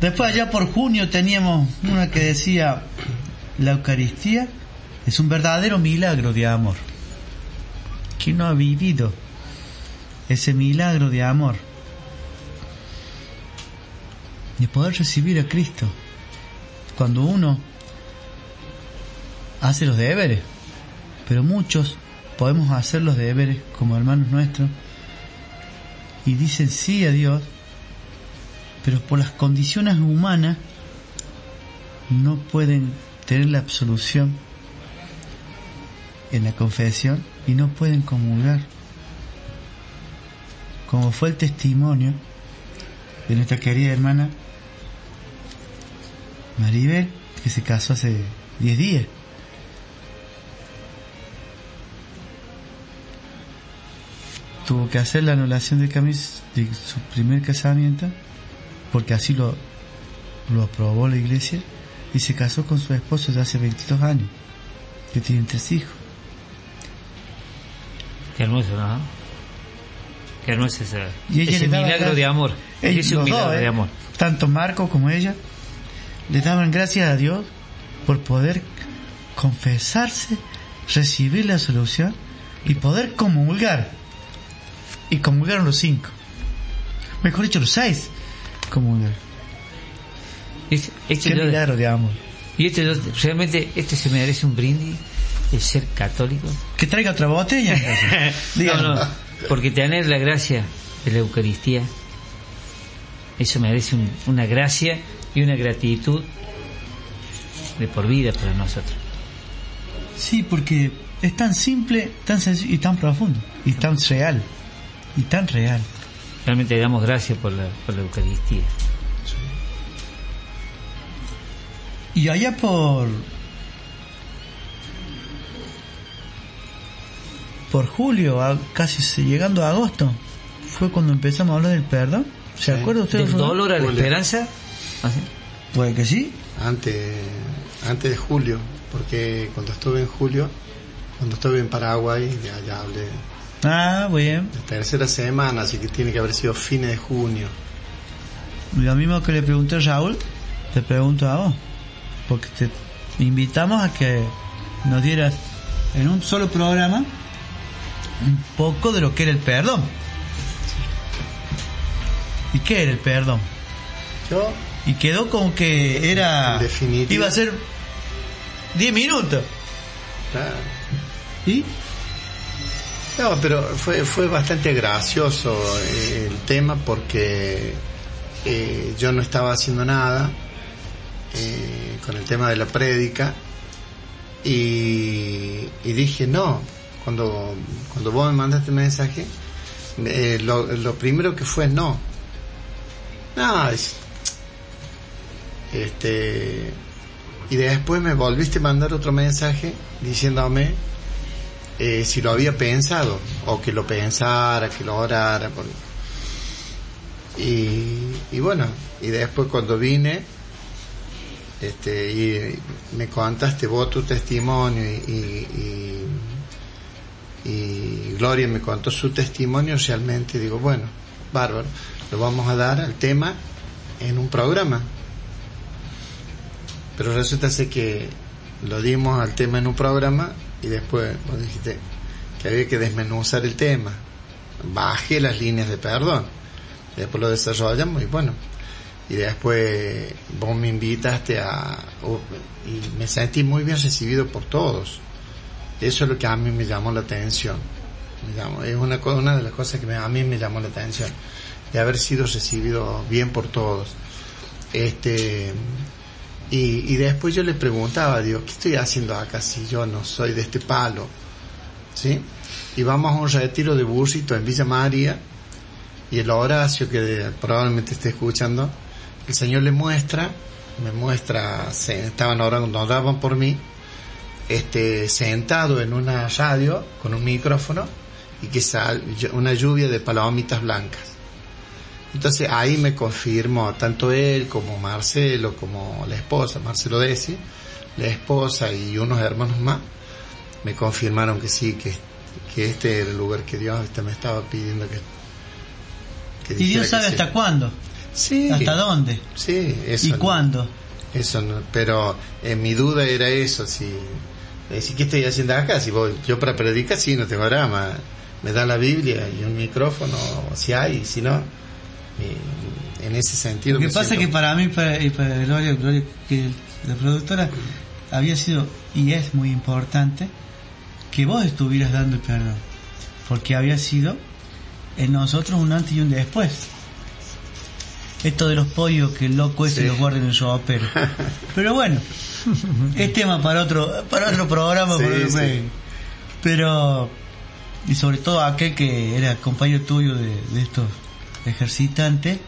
Después allá por junio teníamos una que decía, la Eucaristía es un verdadero milagro de amor. ¿Quién no ha vivido ese milagro de amor? De poder recibir a Cristo. Cuando uno hace los deberes, pero muchos podemos hacer los deberes como hermanos nuestros y dicen sí a Dios, pero por las condiciones humanas no pueden tener la absolución en la confesión y no pueden comulgar. Como fue el testimonio de nuestra querida hermana Maribel, que se casó hace 10 días. Tuvo que hacer la anulación de, camis de su primer casamiento porque así lo, lo aprobó la iglesia y se casó con su esposo de hace 22 años, que tienen tres hijos. Qué hermoso, ¿no? Qué hermoso ese, Y ella ese le daba milagro gracias- de amor. Ellos es un los milagro dos, de ¿eh? amor. Tanto Marco como ella le daban gracias a Dios por poder confesarse, recibir la solución y poder comulgar. Y comulgaron los cinco. Mejor dicho, los seis comulgaron. Es- este Qué milagro de amor. y este realmente este se merece un brindis el ser católico. Que traiga otra botella. no, no, porque tener la gracia de la Eucaristía, eso merece un- una gracia y una gratitud de por vida para nosotros. Sí, porque es tan simple, tan sencillo y tan profundo. Y tan real. Y tan real. Realmente damos gracias por la, por la Eucaristía. Y allá por. Por julio, a- casi se- llegando a agosto, fue cuando empezamos a hablar del perdón. ¿Se Sí. acuerda usted? Del dolor a la Julio. esperanza. ¿así? Puede que sí. Antes, antes de julio, porque cuando estuve en julio, cuando estuve en Paraguay, ya, ya hablé Ah, bien. de tercera semana, así que tiene que haber sido fines de junio. Lo mismo que le pregunté a Raúl, te pregunto a vos. Porque te invitamos a que nos dieras en un solo programa un poco de lo que era el perdón. ¿Y qué era el perdón? Yo, Y quedó como que era... En definitiva. Iba a ser 10 minutos. claro. ¿Y? No, pero fue, fue bastante gracioso eh, el tema porque eh, yo no estaba haciendo nada eh, con el tema de la prédica y, y dije no, cuando, cuando vos me mandaste el mensaje, eh, lo, primero que fue no. No, es- este, y después me volviste a mandar otro mensaje diciéndome eh, si lo había pensado o que lo pensara, que lo orara. por- Y, bueno, y después cuando vine, este, y me contaste vos tu testimonio y, y- Gloria me contó su testimonio, realmente digo, bueno, bárbaro, lo vamos a dar al tema en un programa. Pero resulta ser que lo dimos al tema en un programa y después vos dijiste que había que desmenuzar el tema. bajé las líneas de perdón. Después lo desarrollamos y bueno, y después vos me invitaste a y me sentí muy bien recibido por todos eso es lo que a mí me llamó la atención. Me llamó- es una, una de las cosas que a mí me llamó la atención de haber sido recibido bien por todos. Este y, después yo le preguntaba digo qué estoy haciendo acá si yo no soy de este palo ¿sí? y vamos a un retiro de bursito en Villa María y el Horacio que probablemente esté escuchando el Señor le muestra me muestra se, estaban orando oraban por mí este sentado en una radio con un micrófono y que sal una lluvia de palomitas blancas entonces ahí me confirmó tanto él como Marcelo como la esposa Marcelo Desi la esposa y unos hermanos más me confirmaron que sí que, que este era el lugar que Dios este, me estaba pidiendo que, que Y Dios sabe que sí. hasta cuándo, Sí. hasta dónde Sí, eso. y no- cuándo. Eso no, pero eh, mi duda era eso, si, eh, si ¿qué estoy haciendo acá? Si voy, yo para predicar sí, no tengo drama, me da la Biblia y un micrófono, si hay, si no, eh, en ese sentido. Lo que pasa es que para mí para, y para Gloria, Gloria, que la productora había sido y es muy importante que vos estuvieras dando el perdón, porque había sido en nosotros un antes y un después. Esto de los pollos que el loco ese Sí. los guarda en el ropero. Pero bueno, es tema para otro para otro programa, Sí, pero y sobre todo aquel que era compañero tuyo de, de estos ejercitantes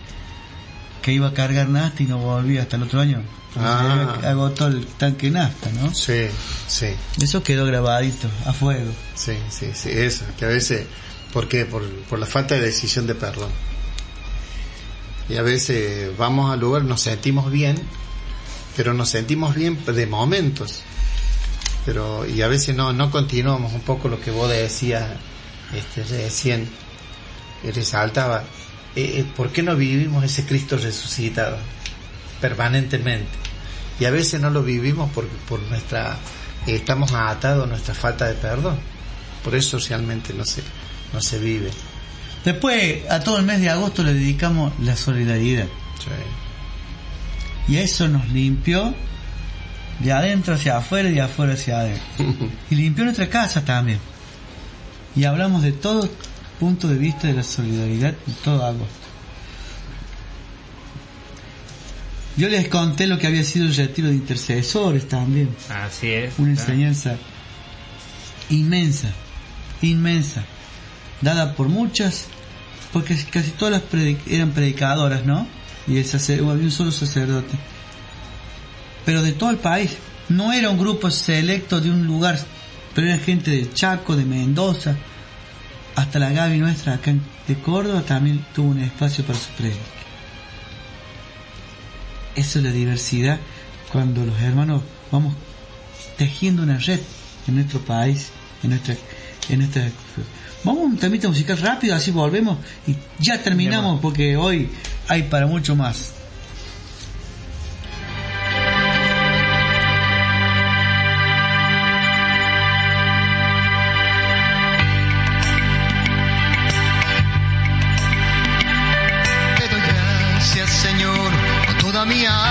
que iba a cargar nafta y no volvía hasta el otro año. Ah. agotó el tanque nafta, ¿no? Sí, sí, Eso quedó grabadito, a fuego. sí, sí, sí, eso, que a veces, ¿por qué? Por, por la falta de decisión de perdón. Y a veces vamos al lugar, nos sentimos bien, pero nos sentimos bien de momentos. Pero, y a veces no, no continuamos un poco lo que vos decías, este, recién, resaltaba, eh, eh, ¿por qué no vivimos ese Cristo resucitado permanentemente? Y a veces no lo vivimos por, por nuestra, eh, estamos atados a nuestra falta de perdón. Por eso realmente no se, no se vive. Después, a todo el mes de agosto le dedicamos la solidaridad. Sí. Y eso nos limpió de adentro hacia afuera y de afuera hacia adentro. Y limpió nuestra casa también. Y hablamos de todo punto de vista de la solidaridad en todo agosto. Yo les conté lo que había sido el retiro de intercesores también. Así es. Una claro. enseñanza inmensa, inmensa, dada por muchas, porque casi todas las predi- eran predicadoras, ¿no? Y el había un solo sacerdote. Pero de todo el país, no era un grupo selecto de un lugar, pero era gente de Chaco, de Mendoza, hasta la Gaby nuestra acá de Córdoba también tuvo un espacio para su prédica. Eso es la diversidad cuando los hermanos vamos tejiendo una red en nuestro país, en nuestra, en nuestra Vamos a un temita musical rápido, así volvemos y ya terminamos porque hoy hay para mucho más. Te doy gracias, Señor, con toda mi alma,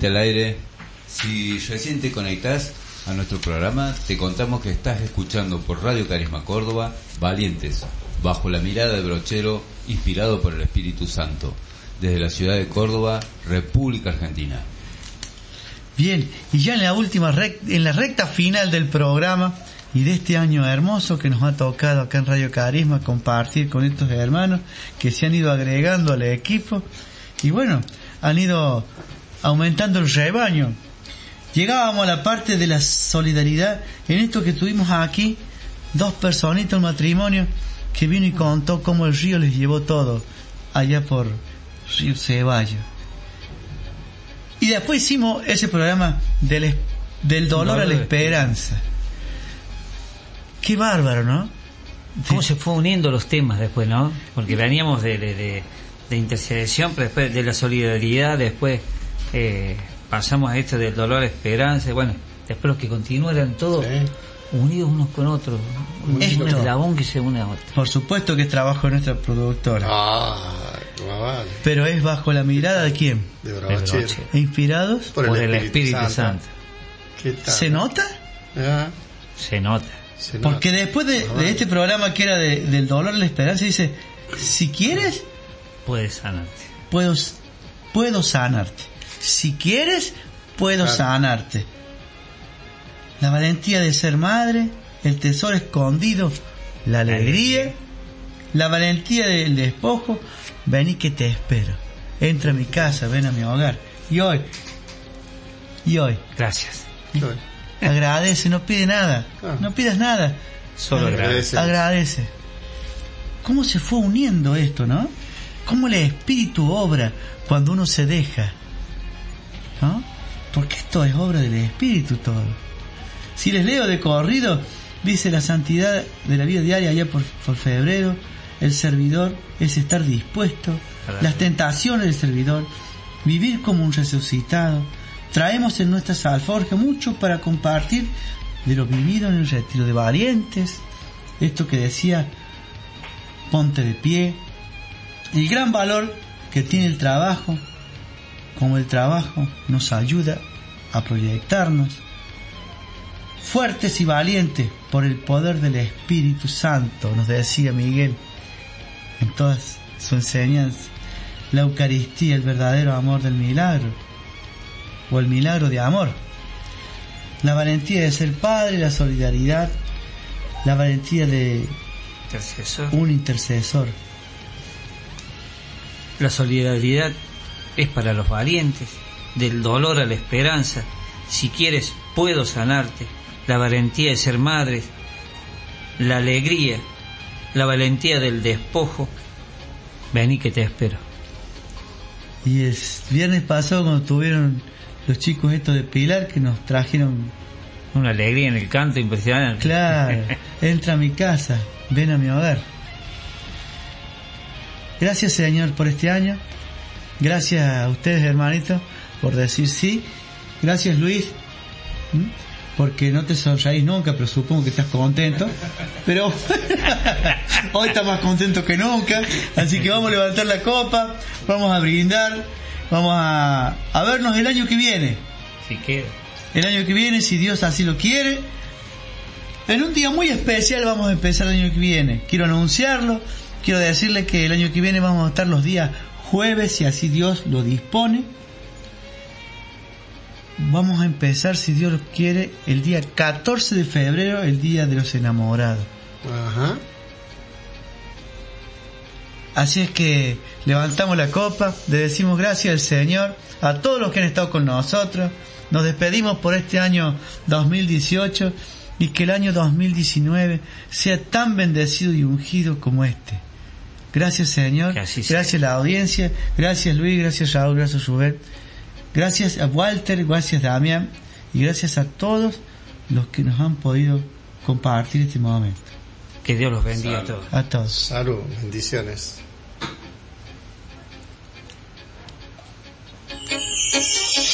Al aire. Si recién te conectás a nuestro programa, te contamos que estás escuchando por Radio Carisma Córdoba Valientes, bajo la mirada de Brochero, inspirado por el Espíritu Santo, desde la ciudad de Córdoba, República Argentina. Bien, y ya en la última rec- en la recta final del programa y de este año hermoso que nos ha tocado acá en Radio Carisma compartir con estos hermanos que se han ido agregando al equipo y bueno, han ido aumentando el rebaño. Llegábamos a la parte de la solidaridad en esto que tuvimos aquí, dos personitas, un matrimonio que vino y contó cómo el río les llevó todo allá por Río Ceballos. Y después hicimos ese programa del, del dolor a la esperanza. Qué bárbaro, ¿no? ¿Cómo se fue uniendo los temas después, no? Porque veníamos de, de, de- de intercesión, pero después de la solidaridad, después eh, pasamos a esto del dolor, esperanza, y bueno, después los que continúan eran todos unidos unos con otros. Un, eslabón que se une a otro. Por supuesto que es trabajo de nuestra productora. Ah, vale. Pero es bajo la mirada de quién? De. ¿E inspirados? Por el Espíritu Santo. ¿Qué tal? ¿Se nota? Ah, Se nota. se nota. Porque después de, de este programa que era de- del dolor a la esperanza, dice, si quieres, Puedes sanarte. puedo, puedo sanarte. Si quieres, puedo Claro. sanarte. La valentía de ser madre, el tesoro escondido, la alegría, la valentía del despojo, ven y que te espero. Entra a mi casa, ven a mi hogar. Y hoy, y hoy, Gracias. agradece, no pide nada, Claro. no pidas nada, Solo Agra- agradece. agradece. ¿Cómo se fue uniendo esto, no? ¿Cómo el espíritu obra cuando uno se deja? ¿No? Porque esto es obra del espíritu todo. Si les leo de corrido, dice la santidad de la vida diaria allá por, por febrero, el servidor es estar dispuesto, las tentaciones del servidor, vivir como un resucitado. Traemos en nuestras alforjas mucho para compartir de lo vivido en el retiro de valientes, esto que decía, ponte de pie, el gran valor que tiene el trabajo, como el trabajo nos ayuda a proyectarnos, fuertes y valientes por el poder del Espíritu Santo, nos decía Miguel en toda su enseñanza, la Eucaristía, el verdadero amor del milagro, o el milagro de amor, la valentía de ser padre, la solidaridad, la valentía de Intercesor. un intercesor, La solidaridad es para los valientes, del dolor a la esperanza. Si quieres, puedo sanarte. La valentía de ser madres, la alegría, la valentía del despojo. Vení que te espero. Y el viernes pasado cuando tuvieron los chicos estos de Pilar que nos trajeron, Una alegría en el canto impresionante. claro, entra a mi casa, ven a mi hogar. Gracias Señor por este año. Gracias a ustedes hermanitos por decir sí. Gracias Luis. Porque no te sonreís nunca, pero supongo que estás contento. Pero hoy estás más contento que nunca. Así que vamos a levantar la copa, vamos a brindar, vamos a, a vernos el año que viene. Si queda. El año que viene, si Dios así lo quiere. En un día muy especial vamos a empezar el año que viene. Quiero anunciarlo. Quiero decirle que el año que viene vamos a estar los días jueves, si así Dios lo dispone. Vamos a empezar, si Dios lo quiere, el día 14 de febrero, el día de los enamorados. Ajá. Así es que levantamos la copa, le decimos gracias al Señor, a todos los que han estado con nosotros. Nos despedimos por este año 2018 y que el año 2019 sea tan bendecido y ungido como este. Gracias Señor, gracias a la audiencia, gracias Luis, gracias Raúl, gracias Rubén, gracias a Walter, gracias Damián. Y gracias a todos los que nos han podido compartir este momento. Que Dios los bendiga a todos. A todos. Salud, bendiciones. Thank